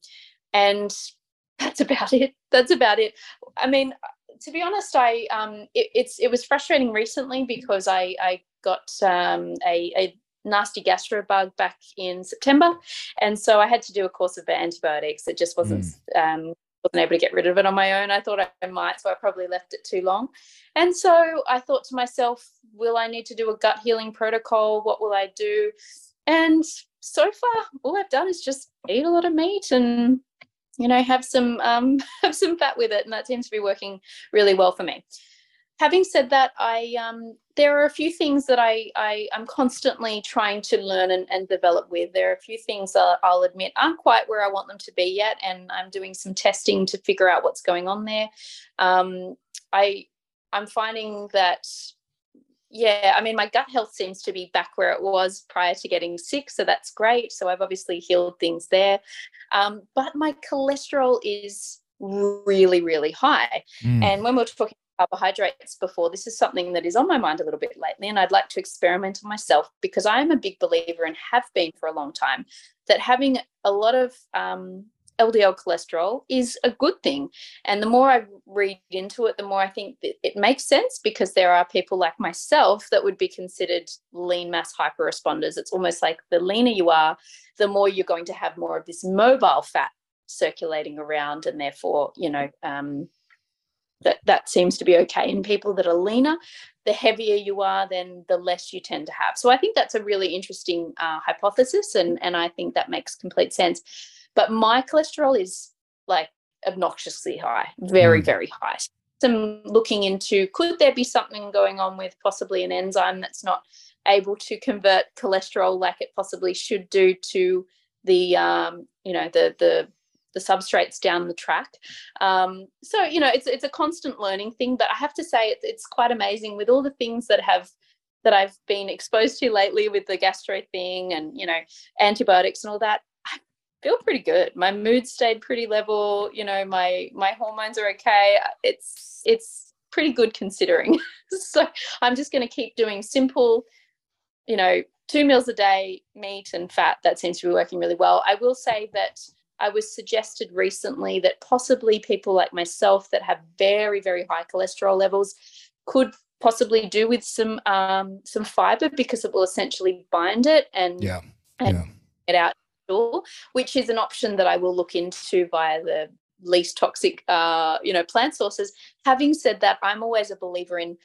and (laughs) that's about it. That's about it. I mean to be honest, I um, it, it's it was frustrating recently because I I got um, a, a nasty gastro bug back in September, and so I had to do a course of antibiotics. It just wasn't mm. um, wasn't able to get rid of it on my own. I thought I might, so I probably left it too long. And so I thought to myself, will I need to do a gut healing protocol? What will I do? And so far, all I've done is just eat a lot of meat and you know have some um, (laughs) have some fat with it and that seems to be working really well for me having said that i um, there are a few things that i, I am constantly trying to learn and, and develop with there are a few things that i'll admit aren't quite where i want them to be yet and i'm doing some testing to figure out what's going on there um, i i'm finding that yeah, I mean, my gut health seems to be back where it was prior to getting sick. So that's great. So I've obviously healed things there. Um, but my cholesterol is really, really high. Mm. And when we are talking carbohydrates before, this is something that is on my mind a little bit lately. And I'd like to experiment on myself because I am a big believer and have been for a long time that having a lot of um, LDL cholesterol is a good thing. And the more I read into it, the more I think that it makes sense because there are people like myself that would be considered lean mass hyper responders. It's almost like the leaner you are, the more you're going to have more of this mobile fat circulating around. And therefore, you know, um, that, that seems to be okay in people that are leaner. The heavier you are, then the less you tend to have. So I think that's a really interesting uh, hypothesis. And, and I think that makes complete sense but my cholesterol is like obnoxiously high, very, mm. very high. So I'm looking into could there be something going on with possibly an enzyme that's not able to convert cholesterol like it possibly should do to the um, you know the the the substrates down the track. Um, so you know it's it's a constant learning thing, but I have to say it's it's quite amazing with all the things that have that I've been exposed to lately with the gastro thing and you know antibiotics and all that I feel pretty good. My mood stayed pretty level. You know, my my hormones are okay. It's it's pretty good considering. (laughs) so I'm just going to keep doing simple, you know, two meals a day, meat and fat. That seems to be working really well. I will say that I was suggested recently that possibly people like myself that have very very high cholesterol levels could possibly do with some um, some fiber because it will essentially bind it and yeah, and yeah. get out which is an option that I will look into via the least toxic, uh, you know, plant sources. Having said that, I'm always a believer in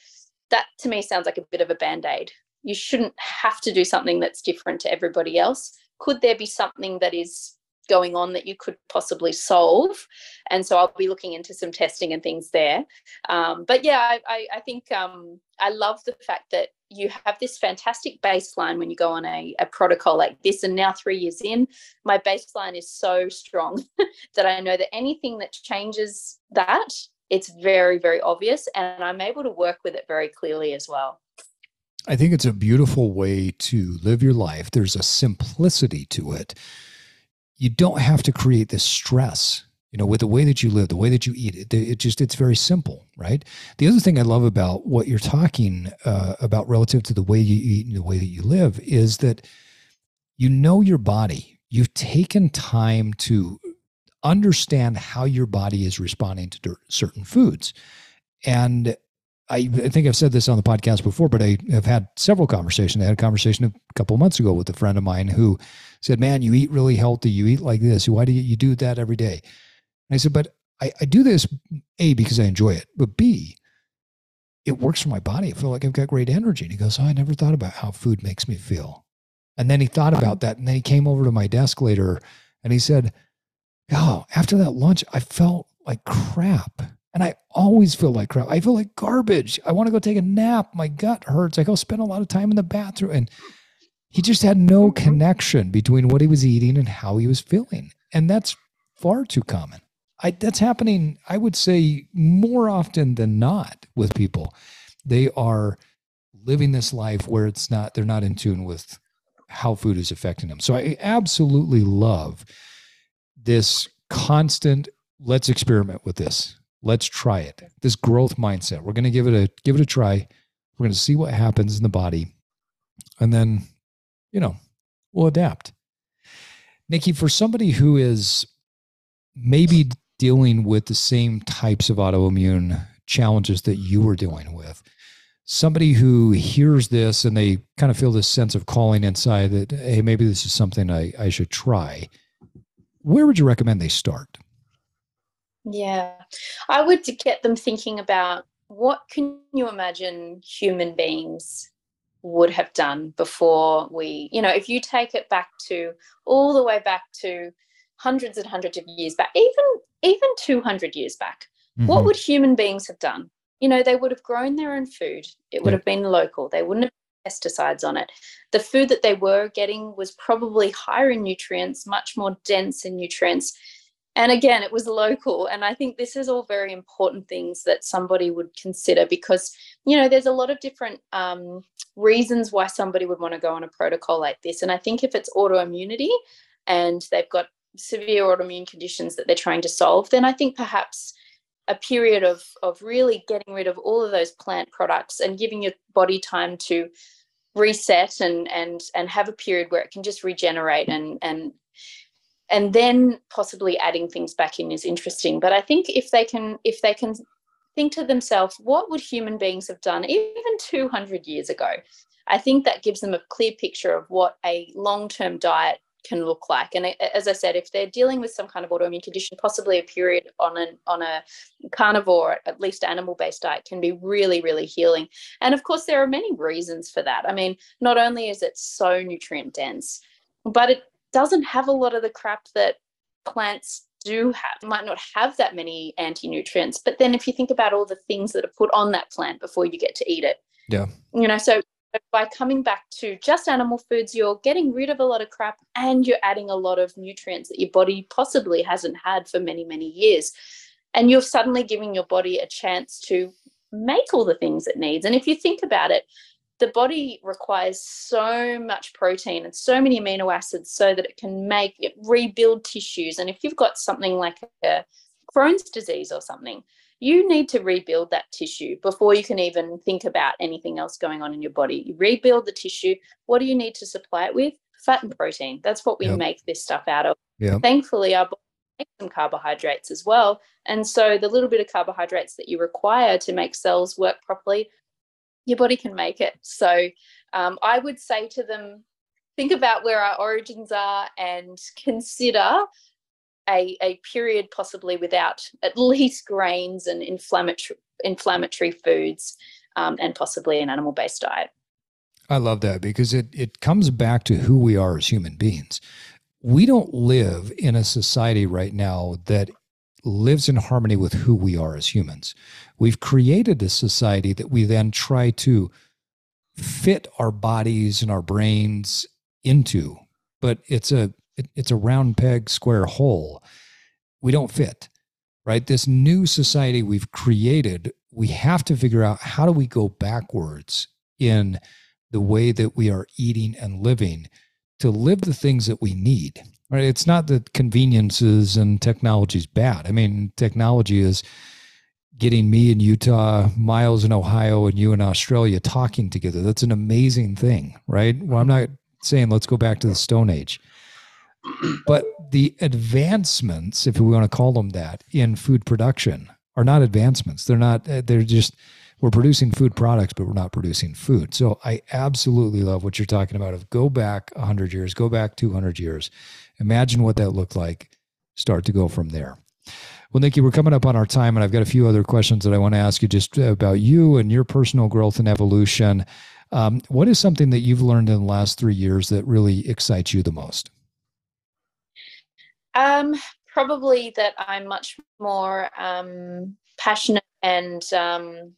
that. To me, sounds like a bit of a band aid. You shouldn't have to do something that's different to everybody else. Could there be something that is going on that you could possibly solve. And so I'll be looking into some testing and things there. Um, but yeah, I, I, I think um, I love the fact that you have this fantastic baseline when you go on a, a protocol like this. And now, three years in, my baseline is so strong (laughs) that I know that anything that changes that, it's very, very obvious. And I'm able to work with it very clearly as well. I think it's a beautiful way to live your life. There's a simplicity to it. You don't have to create this stress, you know, with the way that you live, the way that you eat. It, it just it's very simple, right? The other thing I love about what you're talking uh, about relative to the way you eat and the way that you live is that you know your body. You've taken time to understand how your body is responding to certain foods. And I, I, think I've said this on the podcast before, but I have had several conversations. I had a conversation a couple months ago with a friend of mine who said, Man, you eat really healthy. You eat like this. Why do you, you do that every day? And I said, But I, I do this, A, because I enjoy it, but B, it works for my body. I feel like I've got great energy. And he goes, Oh, I never thought about how food makes me feel. And then he thought about that. And then he came over to my desk later and he said, Oh, after that lunch, I felt like crap. And I always feel like crap. I feel like garbage. I want to go take a nap. My gut hurts. I go spend a lot of time in the bathroom. And he just had no mm-hmm. connection between what he was eating and how he was feeling. And that's far too common. I, that's happening, I would say, more often than not with people. They are living this life where it's not, they're not in tune with how food is affecting them. So I absolutely love this constant, let's experiment with this let's try it this growth mindset we're going to give it a give it a try we're going to see what happens in the body and then you know we'll adapt nikki for somebody who is maybe dealing with the same types of autoimmune challenges that you were dealing with somebody who hears this and they kind of feel this sense of calling inside that hey maybe this is something i, I should try where would you recommend they start yeah. I would get them thinking about what can you imagine human beings would have done before we, you know, if you take it back to all the way back to hundreds and hundreds of years back, even even 200 years back, mm-hmm. what would human beings have done? You know, they would have grown their own food. It would yeah. have been local. They wouldn't have pesticides on it. The food that they were getting was probably higher in nutrients, much more dense in nutrients and again it was local and i think this is all very important things that somebody would consider because you know there's a lot of different um, reasons why somebody would want to go on a protocol like this. And i think if it's autoimmunity and they've got severe autoimmune conditions that they're trying to solve then i think perhaps a period of of really getting rid of all of those plant products and giving your body time to reset and and and have a period where it can just regenerate and and and then possibly adding things back in is interesting. But i think if they can if they can think to themselves what would human beings have done even 200 years ago? I think that gives them a clear picture of what a long-term diet can look like. And uh, as i said if they're dealing with some kind of autoimmune condition possibly a period on an on a carnivore at least animal based diet can be really really healing. And of course there are many reasons for that. I mean not only is it so nutrient dense but it doesn't have a lot of the crap that plants do have. It might not have that many anti nutrients, but then if you think about all the things that are put on that plant before you get to eat it, yeah, you know, so by coming back to just animal foods, you're getting rid of a lot of crap and you're adding a lot of nutrients that your body possibly hasn't had for many, many years. And you're suddenly giving your body a chance to make all the things it needs. And if you think about it, the body requires so much protein and so many amino acids so that it can make it rebuild tissues. And if you've got something like a Crohn's disease or something, you need to rebuild that tissue before you can even think about anything else going on in your body. You rebuild the tissue. What do you need to supply it with? Fat and protein. That's what we yep. make this stuff out of. Yep. Thankfully, our body makes some carbohydrates as well. And so the little bit of carbohydrates that you require to make cells work properly your body can make it. So um, I would say to them, think about where our origins are and consider a, a period possibly without at least grains and inflammatory inflammatory foods um, and possibly an animal based diet. I love that because it it comes back to who we are as human beings. We don't live in a society right now that lives in harmony with who we are as humans. We've created a society that we then try to fit our bodies and our brains into, but it's a it, it's a round peg square hole. We don't fit. Right? This new society we've created, we have to figure out how do we go backwards in the way that we are eating and living to live the things that we need. Right? It's not that conveniences and technology is bad. I mean, technology is getting me in Utah, Myles in Ohio, and you in Australia talking together. That's an amazing thing, right? Well, I'm not saying let's go back to the Stone Age, but the advancements, if we want to call them that, in food production are not advancements. They're not, eh, they're just, we're producing food products, but we're not producing food. So I absolutely love what you're talking about of go back 100 years, go back 200 years. Imagine what that looked like. Start to go from there. Well, Nikki, we're coming up on our time, and I've got a few other questions that I want to ask you just about you and your personal growth and evolution. Um, what is something that you've learned in the last three years that really excites you the most? Um, probably that I'm much more um, passionate and um,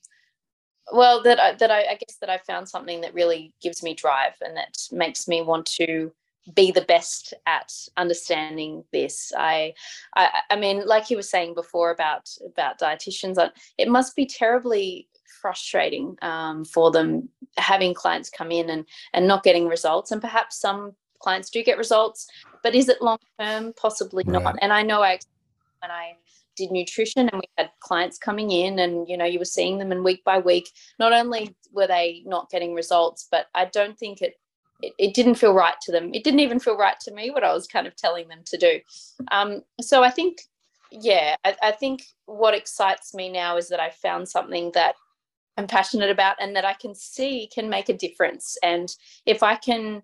well, that I, that I, I guess that I found something that really gives me drive and that makes me want to be the best at understanding this. I, I, I mean, like you were saying before about about dietitians, uh, it must be terribly frustrating um, for them having clients come in and and not getting results, and perhaps some clients do get results, but is it long term? Possibly right. not. And I know I when I did nutrition and we had clients coming in and you know you were seeing them and week by week not only were they not getting results but i don't think it it, it, didn't feel right to them. It didn't even feel right to me what I was kind of telling them to do. Um, so I think, yeah, I, I think what excites me now is that I found something that I'm passionate about and that I can see can make a difference. And if I can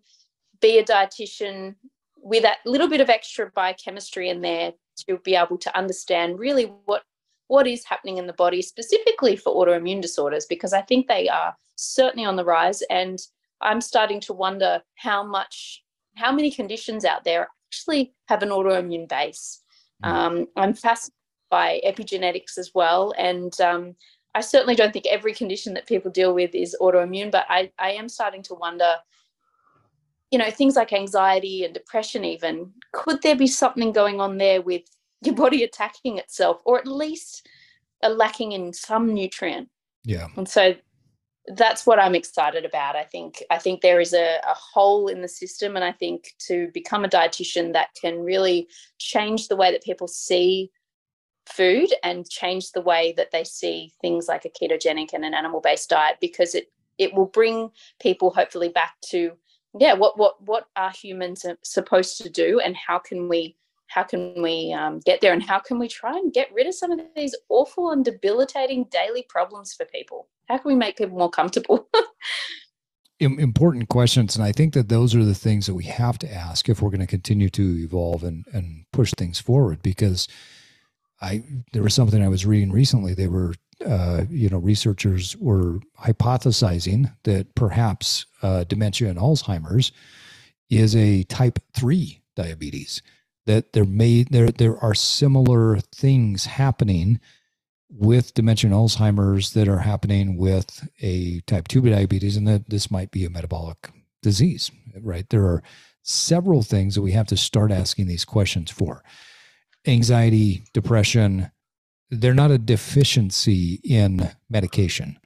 be a dietitian with that little bit of extra biochemistry in there to be able to understand really what what is happening in the body specifically for autoimmune disorders because I think they are certainly on the rise and I'm starting to wonder how much, how many conditions out there actually have an autoimmune base. Mm. Um, I'm fascinated by epigenetics as well, and um, I certainly don't think every condition that people deal with is autoimmune, but I, I am starting to wonder, you know, things like anxiety and depression, even could there be something going on there with your body attacking itself, or at least a lacking in some nutrient? Yeah. And so that's what I'm excited about. I think I think there is a, a, hole in the system, and I think to become a dietitian that can really change the way that people see food and change the way that they see things like a ketogenic and an animal-based diet, because it it will bring people hopefully back to yeah, what what what are humans supposed to do, and how can we how can we um, get there, and how can we try and get rid of some of these awful and debilitating daily problems for people? How can we make people more comfortable? (laughs) Important questions and i think that those are the things that we have to ask if we're going to continue to evolve and, and push things forward because i there was something i was reading recently they were uh, you know researchers were hypothesizing that perhaps uh, dementia and alzheimer's is a type 3 diabetes that there may there there are similar things happening with dementia and Alzheimer's that are happening with a type 2 diabetes, and that this might be a metabolic disease, right? There are several things that we have to start asking these questions for. Anxiety, depression, they're not a deficiency in medication.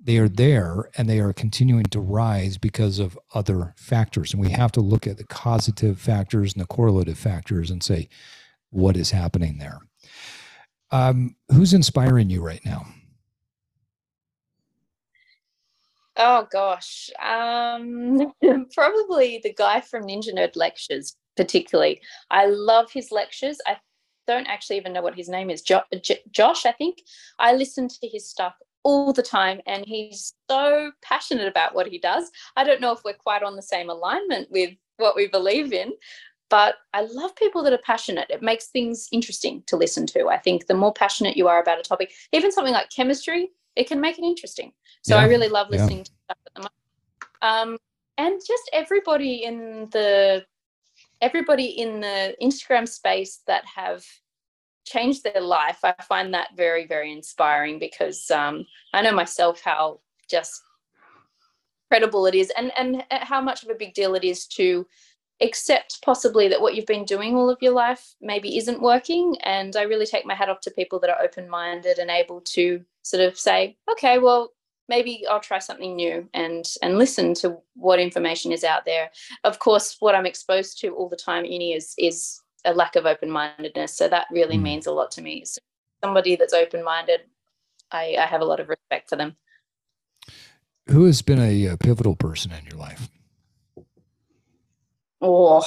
They are there and they are continuing to rise because of other factors. And we have to look at the causative factors and the correlative factors and say, what is happening there? Um, who's inspiring you right now? Oh gosh, um, (laughs) probably the guy from Ninja Nerd Lectures. Particularly, I love his lectures. I don't actually even know what his name is. Jo- J- Josh, I think. I listen to his stuff all the time, and he's so passionate about what he does. I don't know if we're quite on the same alignment with what we believe in, but I love people that are passionate. It makes things interesting to listen to. I think the more passionate you are about a topic, even something like chemistry, it can make it interesting. So yeah. I really love listening yeah. to stuff at the moment. Um, and just everybody in the everybody in the Instagram space that have changed their life, I find that very, very inspiring because um, I know myself how just credible it is and and how much of a big deal it is to accept possibly that what you've been doing all of your life maybe isn't working. And I really take my hat off to people that are open minded and able to sort of say, okay, well, maybe I'll try something new and and listen to what information is out there. Of course, what I'm exposed to all the time, uni, is is a lack of open mindedness. So that really mm. means a lot to me. So somebody that's open minded, I, I have a lot of respect for them. Who has been a, a pivotal person in your life? Oh,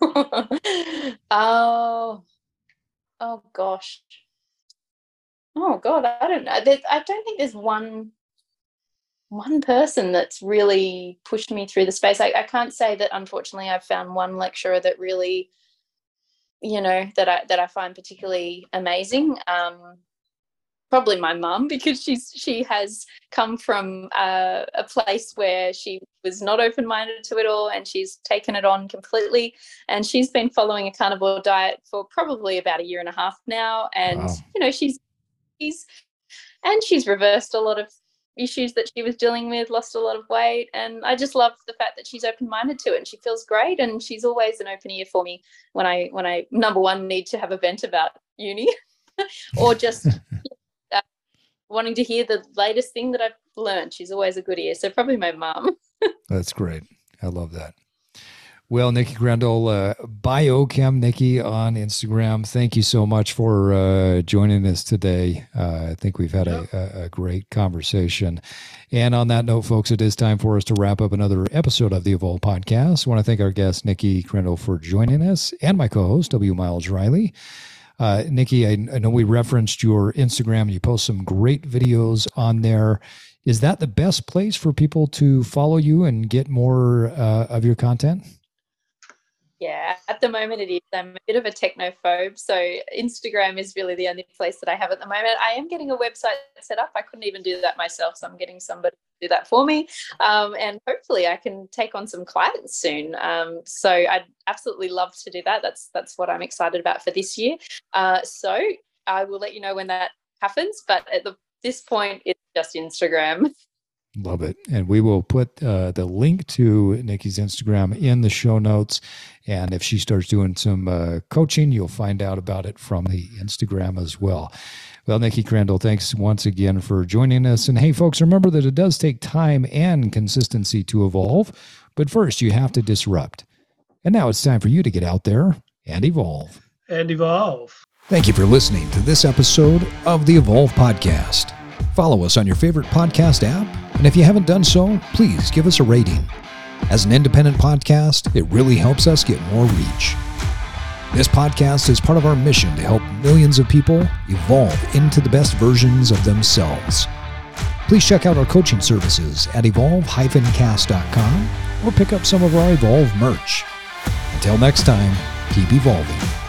(laughs) oh, oh gosh. Oh God, I don't know. I don't think there's one one person that's really pushed me through the space. I, I can't say that unfortunately I've found one lecturer that really, you know, that I that I find particularly amazing. Um, probably my mum (laughs) because she's she has come from uh, a place where she was not open minded to it all and she's taken it on completely and she's been following a carnivore diet for probably about a year and a half now and wow. you know she's she's and she's reversed a lot of issues that she was dealing with, lost a lot of weight. And I just love the fact that she's open minded to it and she feels great. And she's always an open ear for me when I, when I, number one, need to have a vent about uni (laughs) or just (laughs) uh, wanting to hear the latest thing that I've learned. She's always a good ear. So probably my mom. (laughs) That's great. I love that. Well, Nikki Crendal, uh, Biochem Nikki on Instagram. Thank you so much for uh, joining us today. Uh, I think we've had a, a, great conversation. And on that note, folks, it is time for us to wrap up another episode of the Evolve podcast. I want to thank our guest, Nikki Crendal, for joining us and my co host, W. Myles Reilly. Uh, Nikki, I, I know we referenced your Instagram. You post some great videos on there. Is that the best place for people to follow you and get more uh, of your content? Yeah, at the moment it is. I'm a bit of a technophobe, so Instagram is really the only place that I have at the moment. I am getting a website set up. I couldn't even do that myself, so I'm getting somebody to do that for me, um, and hopefully I can take on some clients soon. Um, so I'd absolutely love to do that. That's that's what I'm excited about for this year. Uh, so I will let you know when that happens, but at the, this point, it's just Instagram. (laughs) Love it. And we will put uh, the link to Nikki's Instagram in the show notes. And if she starts doing some uh, coaching, you'll find out about it from the Instagram as well. Well, Nikki Crendal, thanks once again for joining us. And hey, folks, remember that it does take time and consistency to evolve. But first, you have to disrupt. And now it's time for you to get out there and evolve. And evolve. Thank you for listening to this episode of the Evolve Podcast. Follow us on your favorite podcast app and if you haven't done so, please give us a rating. As an independent podcast, it really helps us get more reach. This podcast is part of our mission to help millions of people evolve into the best versions of themselves. Please check out our coaching services at evolve-cast.com or pick up some of our Evolve merch. Until next time, keep evolving.